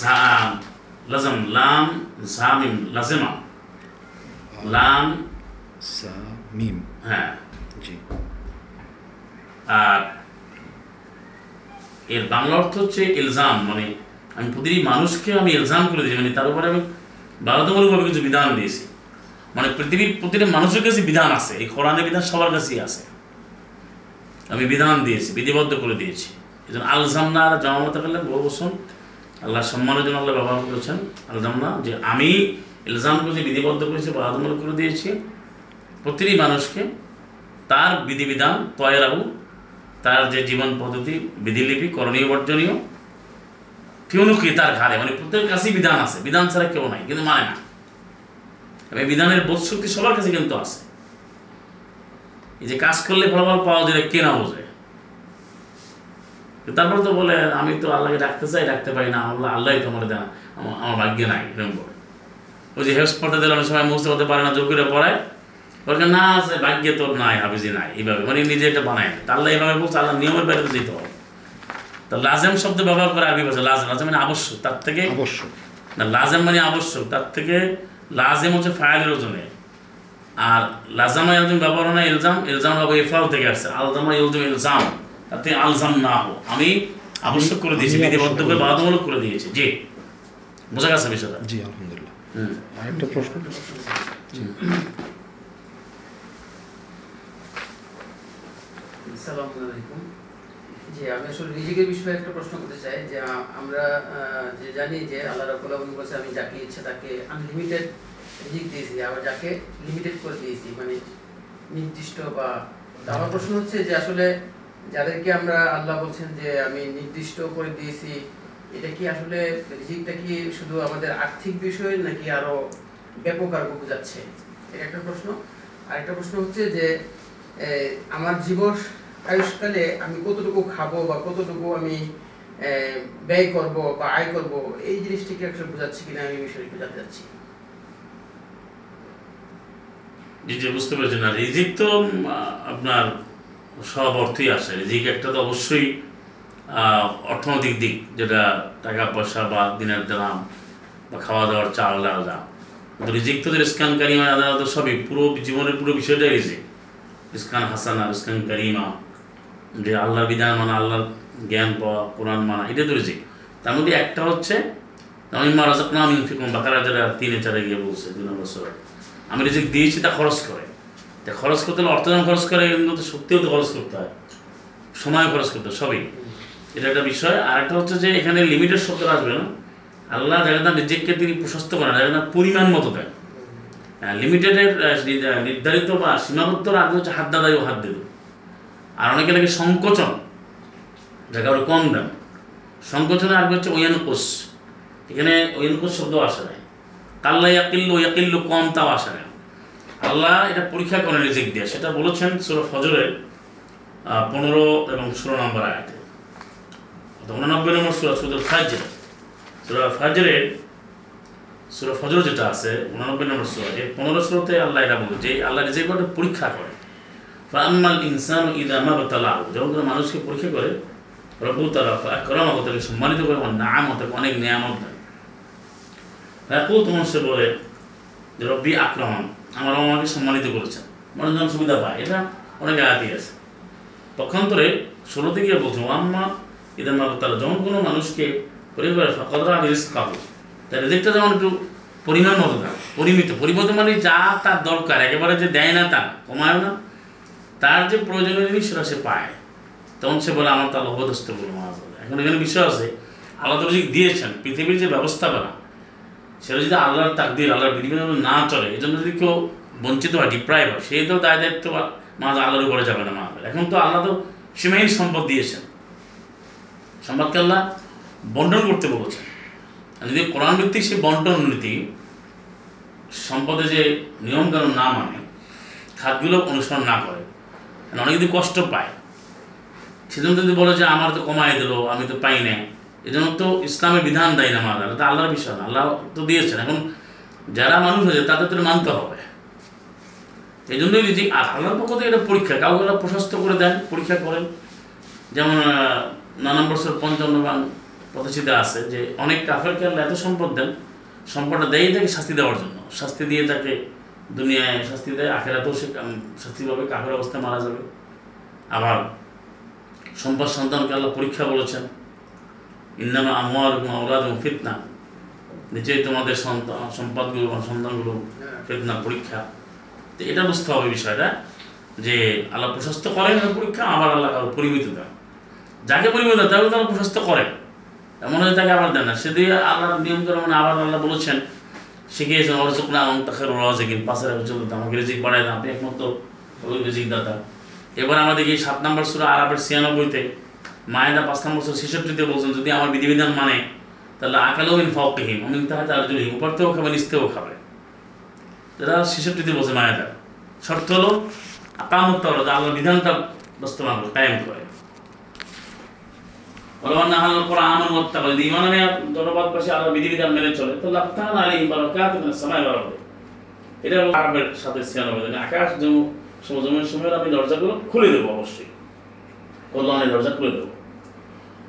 Speaker 1: জাম লাজাম লাম জামিম লাজেমা। লাম
Speaker 3: সা মিম
Speaker 1: হ্যাঁ।
Speaker 3: জি।
Speaker 1: আর এর বাংলা অর্থ হচ্ছে ইলজাম মানে আমি প্রতিটি মানুষকে আমি ইলজাম করে দিয়েছি মানে তার উপরে আমি বাধ্যতামূলকভাবে কিছু বিধান দিয়েছি। মানে পৃথিবীর প্রতিটা মানুষের কাছে বিধান আছে, এই কোরআনের বিধান সবার কাছেই আছে। আমি বিধান দিয়েছি, বিধিবদ্ধ করে দিয়েছি। এই জন্য আলজামনা আর জমামতে করলেন বহু বছর আল্লাহ সম্মানের জন্য আল্লাহ ব্যবহার করেছেন। আলজামনা, যে আমি ইলজাম করেছি, বিধিবদ্ধ করেছি বাধ্যতামূলক করে দিয়েছি। প্রতিটি মানুষকে তার বিধিবিধান তয়রাহু তার যে জীবন পদ্ধতি, বিধিলিপি, করণীয়, বর্জনীয় ফিউনুকি তার ঘাড়ে মানে প্রত্যেকের কাছেই বিধান আছে। বিধান ছাড়া কেউ নাই, কিন্তু মানে না। এবং বিধানের বোধ শক্তি সবার কাছে কিন্তু আছে। এই যে কাজ করলে ফলাফল পাওয়া যায় কে না বোঝে তারপর তো বলে, আমি তো আল্লাহকে ডাকতে চাই, ডাকতে পারি না। আল্লাহ আল্লাহ তো আমার দেনা, আমার ভাগ্যে নাই, এরকম বলে ওই যে হেফস পড়তে দিলে অনেক সময় মুখতে হতে পারে না করে পড়ায়। বলছে না সে ভাগ্যে তোর নাই হাফিজি নাই। এইভাবে। মানে নিজে এটা বানায় আল্লাহ এইভাবে বলছে আল্লাহ নিয়মের বাইরে তো যেতে হবে। তা লাজেম শব্দ ব্যবহার করে আরবি ভাষা লাজেম। লাজেম মানে আবশ্যক তার থেকে
Speaker 3: অবশ্যই
Speaker 1: না লাজেম মানে আবশ্যক তার থেকে লাজেম হচ্ছে ফায়ালের ওজনে। আর লাজামা ইলজাম ব্যবহার হয় না ইলজাম। ইলজাম হবে ইফরাল থেকে আসছে। আলজামা ইলজাম ইলজাম। তার থেকে আলজাম না হো আমি আবশ্যক করে দিয়েছি বিধিবদ্ধ করে বাধ্যতামূলক করে দিয়েছি। জি। বোঝা গেছে বিষয়টা?
Speaker 3: জি আলহামদুলিল্লাহ।
Speaker 1: হুম।
Speaker 3: আরেকটা প্রশ্ন?
Speaker 4: আসসালামু আলাইকুম। জি, আমি আসলে রিজিকের বিষয়ে একটা প্রশ্ন করতে চাই। যে আমরা যে জানি যে আল্লাহ রাবুল আলম বলছে, আমি যাকে ইচ্ছে তাকে আনলিমিটেড রিজিক দিয়েছি, আবার যাকে লিমিটেড করে দিয়েছি। মানে নির্দিষ্ট বা আমার প্রশ্ন হচ্ছে যে, আসলে যাদেরকে আমরা আল্লাহ বলছেন যে, আমি নির্দিষ্ট করে দিয়েছি, এটা কি আসলে রিজিকটা কি শুধু আমাদের আর্থিক বিষয় নাকি আরও ব্যাপক আর বোঝাচ্ছে এটা একটা প্রশ্ন। আরেকটা প্রশ্ন হচ্ছে যে আমার জীবন আয়ুষ্কালে আমি কতটুকু খাব বা কতটুকু আমি ব্যয় করব বা আয় করব, এই জিনিসটা কি আসলে বোঝাচ্ছে কিনা আমি এই বিষয়ে একটু জানতে চাচ্ছি।
Speaker 1: জি জি, বুঝতে পেরেছি। না, রিজিক তো আপনার সব অর্থই আসে। রিজিক একটা তো অবশ্যই অর্থনৈতিক দিক, যেটা টাকা, পয়সা বা দিনের দাম বা খাওয়া দাওয়ার চাল, ডাল দাম কিন্তু রিজিক তো রিস্কান কারিমা তো সবই। পুরো জীবনের পুরো বিষয়টাই রিজিক। রিস্কান হাসানা রিস্কান কারিমা। যে আল্লাহর বিধান মানা, আল্লাহর জ্ঞান পাওয়া, কোরআন মানা, এটা তো তার মধ্যে একটা হচ্ছে আমি মারাজাক নাম ইনফিকুম বাকারা যারা তিনে চারে গিয়ে বলছে, দুই নম্বর সূরা। আমি রিজিক দিয়েছি, তা খরচ করে। তা খরচ করতে হলে অর্থ যখন খরচ করে কিন্তু সত্যিও তো খরচ করতে হয়। সময় খরচ করতে হয়, সবই। এটা একটা বিষয়। আর একটা হচ্ছে যে, এখানে লিমিটেড শব্দ আসবে না। আল্লাহ যারা রিজিককে তিনি প্রশস্ত করেন যারা পরিমাণ মতো দেন। লিমিটেডের নির্ধারিত বা সীমাবদ্ধ আগে হচ্ছে হাত দাদাই ও হাত দিল। আর অনেকে লাগে সংকোচন, যাকে আরও কম দাম সংকোচনের আগে হচ্ছে ওয়ানকোষ এখানে ওয়ানকোষ শব্দ আসে নাই। কাল্লা ইয়াকিল্লু ইয়াকিল্লু কম, তাও আসে না আল্লাহ এটা পরীক্ষা করেন রিজিক দিয়ে। সেটা বলেছেন সুরা ফজরের পনেরো এবং ষোলো নম্বর আয়াতে। উননব্বই নম্বর সুরা সুদুর ফাজর। সুরা ফাজরের, সুরা ফজর যেটা আছে, উননব্বই নম্বর সুরা। এর পনেরো ষোলোতে আল্লাহ এটা বলে যে, আল্লাহ রিজিক পরীক্ষা করে। ফাম্মাল ইনসান ইদামা তালা যখন কোনো মানুষকে পরীক্ষা করে রব্বু তারা করমাগো তাকে সম্মানিত করে আমার নাম তাকে অনেক নিয়ামত দেয়। তোমার সে বলে যে, রব্বি আক্রমণ আমার আমাকে সম্মানিত করেছেন। মানুষজন সুবিধা পায়। এটা অনেক আয়াতি আছে। পক্ষান্তরে ষোলোতে গিয়ে বলছো আম্মা ইদাম তারা যখন কোনো মানুষকে পরিবার ফকদরা রিস্ক পাবো তার রিজিকটা যেমন একটু পরিমাণ মতো দাও পরিমিত পরিমিত মানে যা তার দরকার, একেবারে যে দেয় না তা, কমায় না। তার যে প্রয়োজনীয় জিনিস সেটা সে পায়। তখন সে বলে, আমার তার লবদস্ত বলে মাছ এখন এখানে বিষয় আছে, আল্লাহ তো দিয়েছেন পৃথিবীর যে ব্যবস্থাপনা, সেটা যদি আল্লাহর তাকদির, আল্লাহর বিধিবিধান না চলে এই জন্য যদি কেউ বঞ্চিত হয় ডিপ্রাইভ হয় সেই তো দায় দায়িত্ব মাছ আল্লাহর উপরে যাবে না মাছ এখন তো আল্লাহ তো সীমাহীন সম্পদ দিয়েছেন। সম্পদকে আল্লাহ বন্টন করতে বলেছেন। যদি কোরআন ভিত্তিক সেই বন্টন নীতি সম্পদে যে নিয়মকানুন না মানে খাতগুলো অনুসরণ না করে অনেক যদি কষ্ট পায়, সেজন্য যদি বলে যে আমার তো কমাই দিল, আমি তো পাই না এই জন্য তো ইসলামের বিধান দেয় না মারা এটা আল্লাহর বিষয় না, আল্লাহ তো দিয়েছেন। এখন যারা মানুষ হয়েছে তাদের তো মানতে হবে। এই জন্যই আর আল্লাহর পক্ষ থেকে এটা পরীক্ষা, কাউকে আল্লাহ প্রশস্ত করে দেন, পরীক্ষা করেন। যেমন নানান বছর পঞ্চান্ন বান প্রতিষ্ঠিত আছে যে, অনেক কাফেরকে আল্লাহ এত সম্পদ দেন, সম্পদটা দেয় তাকে শাস্তি দেওয়ার জন্য। শাস্তি দিয়ে তাকে দুনিয়ায় শাস্তি দেয়, আখেরাতেও সে শাস্তি পাবে, কাফের অবস্থায় মারা যাবে। আবার সম্পদ সন্তানকে আল্লাহ পরীক্ষা বলেছেন, ইন্নামা আমার আওলাদ এবং ফিতনা। নিচেই তোমাদের সন্তান, সম্পদগুলো সন্তানগুলো ফিতনা পরীক্ষা। তো এটা বুঝতে হবে বিষয়টা, যে আল্লাহ প্রশস্ত করেন পরীক্ষা, আবার আল্লাহ পরিমিত দেন। যাকে পরিমিত দেন, তাকে তারা প্রশস্ত করেন। এমন হয় তাকে আবার দেন না। সে দিয়ে আল্লাহর নিয়ম করে মানে আবার আল্লাহ বলেছেন শিখিয়েছেন অরজুক না তাকে রাজিকিন পাশের চলতে আমাকে রিজিক বাড়ায় না আপনি একমাত্র রিজিক দাতা এবার আমাদের এই সাত নম্বর সুরা আরবের ছিয়ানব্বইতে, মায়েরা পাঁচ নম্বর সুরা ছেষট্টিতে বলছেন, যদি আমার বিধিবিধান মানে তাহলে আকালেও ইন ফাউকিহিম আমি তাহলে তার জন্য উপর খাবে, নিচতেও খাবে। যেটা ছেষট্টিতে বলছে মায়েরা। শর্ত হলো, আকামত হলো আল্লাহর বিধানটা বাস্তবায়ন করে, কায়েম করে। মেনে চলে। তো এটা সাথে আকাশ আমি দরজাগুলো খুলে দেবো অবশ্যই। দরজা খুলে দেবো?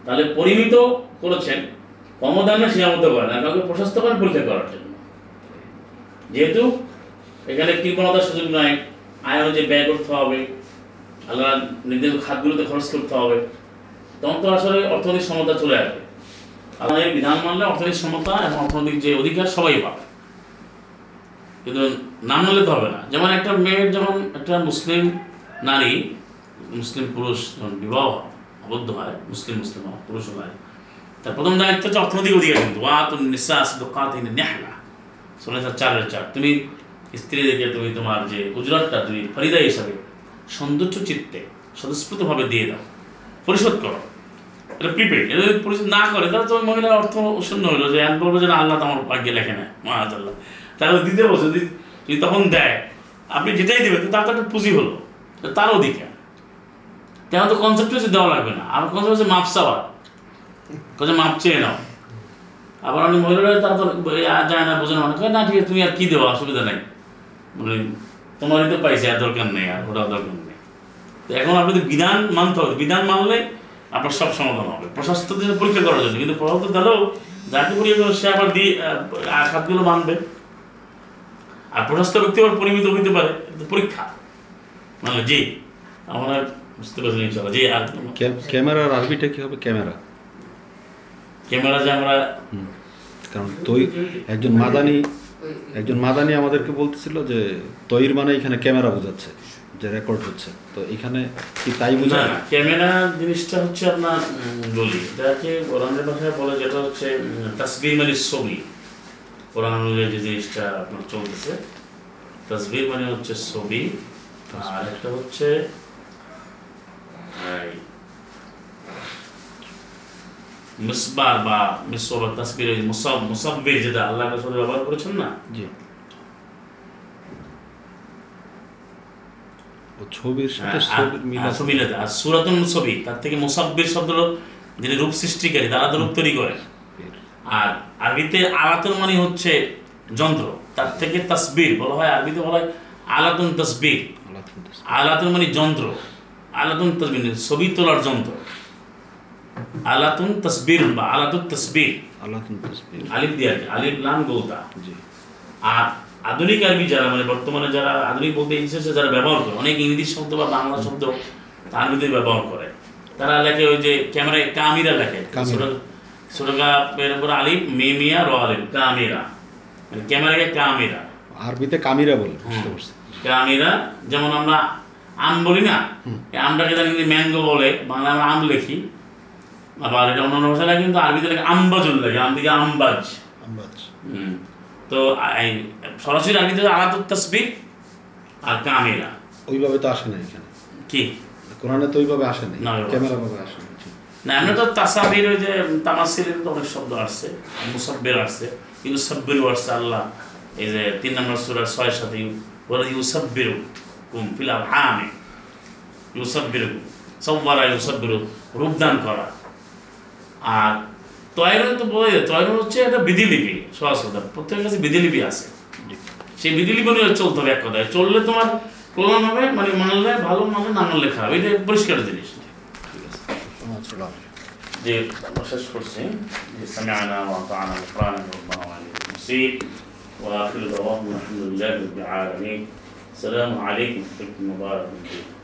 Speaker 1: তাহলে পরিমিত করেছেন কমদানে সীমাবদ্ধ করেন না কাউকে প্রশস্ত করেন পরীক্ষা করার জন্য। যেহেতু এখানে কৃপণতার সুযোগ নয় আয় অনুযায়ী ব্যয় করতে হবে আল্লাহ নির্দিষ্ট খাতগুলোতে খরচ করতে হবে তখন তো আসলে অর্থনৈতিক সমতা চলে আসবে। এই বিধান মানলে অর্থনৈতিক সমতা এবং অর্থনৈতিক যে অধিকার সবাই পাবে। কিন্তু না মানলে তো হবে না। যেমন একটা মেয়ের যেমন একটা মুসলিম নারী, মুসলিম পুরুষ যখন বিবাহ আবদ্ধ হয়, মুসলিম মুসলিম পুরুষ হয়, তার প্রথম দায়িত্ব হচ্ছে অর্থনৈতিক অধিকার কিন্তু। ওয়া তুন নিসা আসদুকাতিন নেহলা। শোনা চারের চার তুমি স্ত্রীদেরকে তুমি তোমার যে গুজরাটটা তুমি ফরিদা হিসাবে সৌন্দর্য চিত্তে স্বতঃস্ফূর্তভাবে দিয়ে দাও। পরিশোধ করো। এটা প্রিপেড এটা যদি পরিশোধ না করে তাহলে তো মহিলার অর্থ শূন্য হলো যে আমি বলব যে না আল্লাহ তোমার ভাগ্যে লেখে নেয় মহাজ আল্লাহ তাহলে দিতে বলছে যদি যদি তখন দেয় আপনি যেটাই দেবেন তো তার তো একটা পুঁজি হলো তো তার অধিকার। তেমন তো কনসেপ্ট হচ্ছে দেওয়া লাগবে না আমার কনসেপ্ট হচ্ছে মাপ চাওয়া। কোথায় মাপ চেয়ে নাও। আবার অনেক মহিলারা তারা তো যায় না বোঝানো কয়, না ঠিক আছে তুমি আর কি দেবো অসুবিধা নেই। মানে তোমারই তো পাইছে আর দরকার নেই আর ওটা দরকার নেই। তো এখন আপনাদের বিধান মানতে হবে বিধান মানলে আপনার সব সমাধান হবে। প্রশস্ত দিনে পরীক্ষা করার জন্য। কিন্তু প্রশস্ত দিলেও যাকে পরীক্ষা করবে সে আবার দিয়ে আহ, খাতগুলো মানবে আর প্রশস্ত ব্যক্তি আবার পরিমিত হইতে পারে। পরীক্ষা। মানে জি আমরা বুঝতে পারছি ইনশাল্লাহ জি আর
Speaker 3: ক্যামেরার আরবিটা কি হবে? ক্যামেরা।
Speaker 1: ক্যামেরা যে আমরা
Speaker 3: কারণ তৈ একজন মাদানি একজন মাদানি আমাদেরকে বলতেছিল যে তৈর মানে এখানে ক্যামেরা বোঝাচ্ছে। যে রেকর্ড হচ্ছে। তো এখানে কি তাই
Speaker 1: না, ক্যামেরা জিনিসটা হচ্ছে আপনার বলি। এটাকে কোরআনের ভাষায় বলে যেটা হচ্ছে তাসবির মানে ছবি কোরআন অনুযায়ী যে জিনিসটা আপনার চলতেছে তাসবির মানে হচ্ছে ছবি আর একটা হচ্ছে মিসবার বা মিসর তাসবির মুসাব মুসাব্বির যেটা আল্লাহ সাথে ব্যবহার করেছেন না?
Speaker 3: জি। ছবির সাথে ছবির মিল
Speaker 1: হ্যাঁ, না আর সুরাতুন ছবি তার থেকে মুসাব্বির শব্দ যিনি রূপ সৃষ্টিকারী তারা তো রূপ তৈরি করে আর আরবিতে আলাতুন মানে হচ্ছে যন্ত্র তার থেকে তাসবির বলা হয় আরবিতে বলা হয় আলাতুন তসবির। আলাতুন মানে যন্ত্র আলাতুন তসবির ছবি তোলার যন্ত্র। আলাতুন তসবির বা আলাতুন তসবির।
Speaker 3: শুনতেছে।
Speaker 1: আলিফ দিয়ে আলিফ লাম গৌতা। আর আধুনিক আরবি যারা মানে বর্তমানে যারা আধুনিক বলতে ইংলিশে যারা ব্যবহার করে অনেক ইংরেজি শব্দ বা বাংলা শব্দ আরবিতে ব্যবহার করে। তারা লেখে ওই যে ক্যামেরায় কামিরা লেখে। ছোটগা এর উপর আলিফ মেমিয়া র আলিফ কামিরা। মানে ক্যামেরাকে কামিরা।
Speaker 3: আরবিতে কামিরা বলে বুঝতে পারছি।
Speaker 1: কামিরা যেমন আমরা আম বলি না আমটাকে জানি ম্যাঙ্গো বলে বাংলা আমরা আম লিখি। আবার এটা অন্যান্য ভাষায় কিন্তু আরবিতে লেখে আম্বাজুল লাগে আম থেকে আমবাজ।
Speaker 3: আমরা
Speaker 1: হুম। তো সরাসরি আরবিতে আলাতুত তাসবিহ আর কামিরা
Speaker 3: ওইভাবে তো আসে না এখানে।
Speaker 1: কি?
Speaker 3: কোরআনে তো ওইভাবে আসে না। ক্যামেরা ভাবে আসে
Speaker 1: না। আমরা তো তাসাবির ওই যে তামাসিলের তো অনেক শব্দ আসছে মুসাব্বির আসছে কিন্তু সাব্বিরও আসছে আল্লাহ। এই যে তিন নম্বর সুরার ছয়ের সাথে বলে ইউসাব্বিরু কুম ফিল আরহামে। ইউসাব্বিরু সব্বারা ইউসাব্বিরু রূপদান করা। আর তয়রন তো বলে তয়রন হচ্ছে একটা বিধিলিপি সহজ কথা প্রত্যেকের কাছে বিধিলিপি আছে সেই বিধিলিপি নিয়ে চলতে হবে এক কথায় চললে তোমার প্রমাণ হবে মানে মানলে ভালো মানে না মানলে খারাপ এটা পরিষ্কার জিনিস
Speaker 3: আসসালামু আলাইকুম।
Speaker 1: যে আমরা শেষ করছি যে سمعنا وأطعنا غفرانك ربنا وإليك المصير وآخر دعوانا الحمد لله رب العالمين السلام عليكم ورحمة الله وبركاته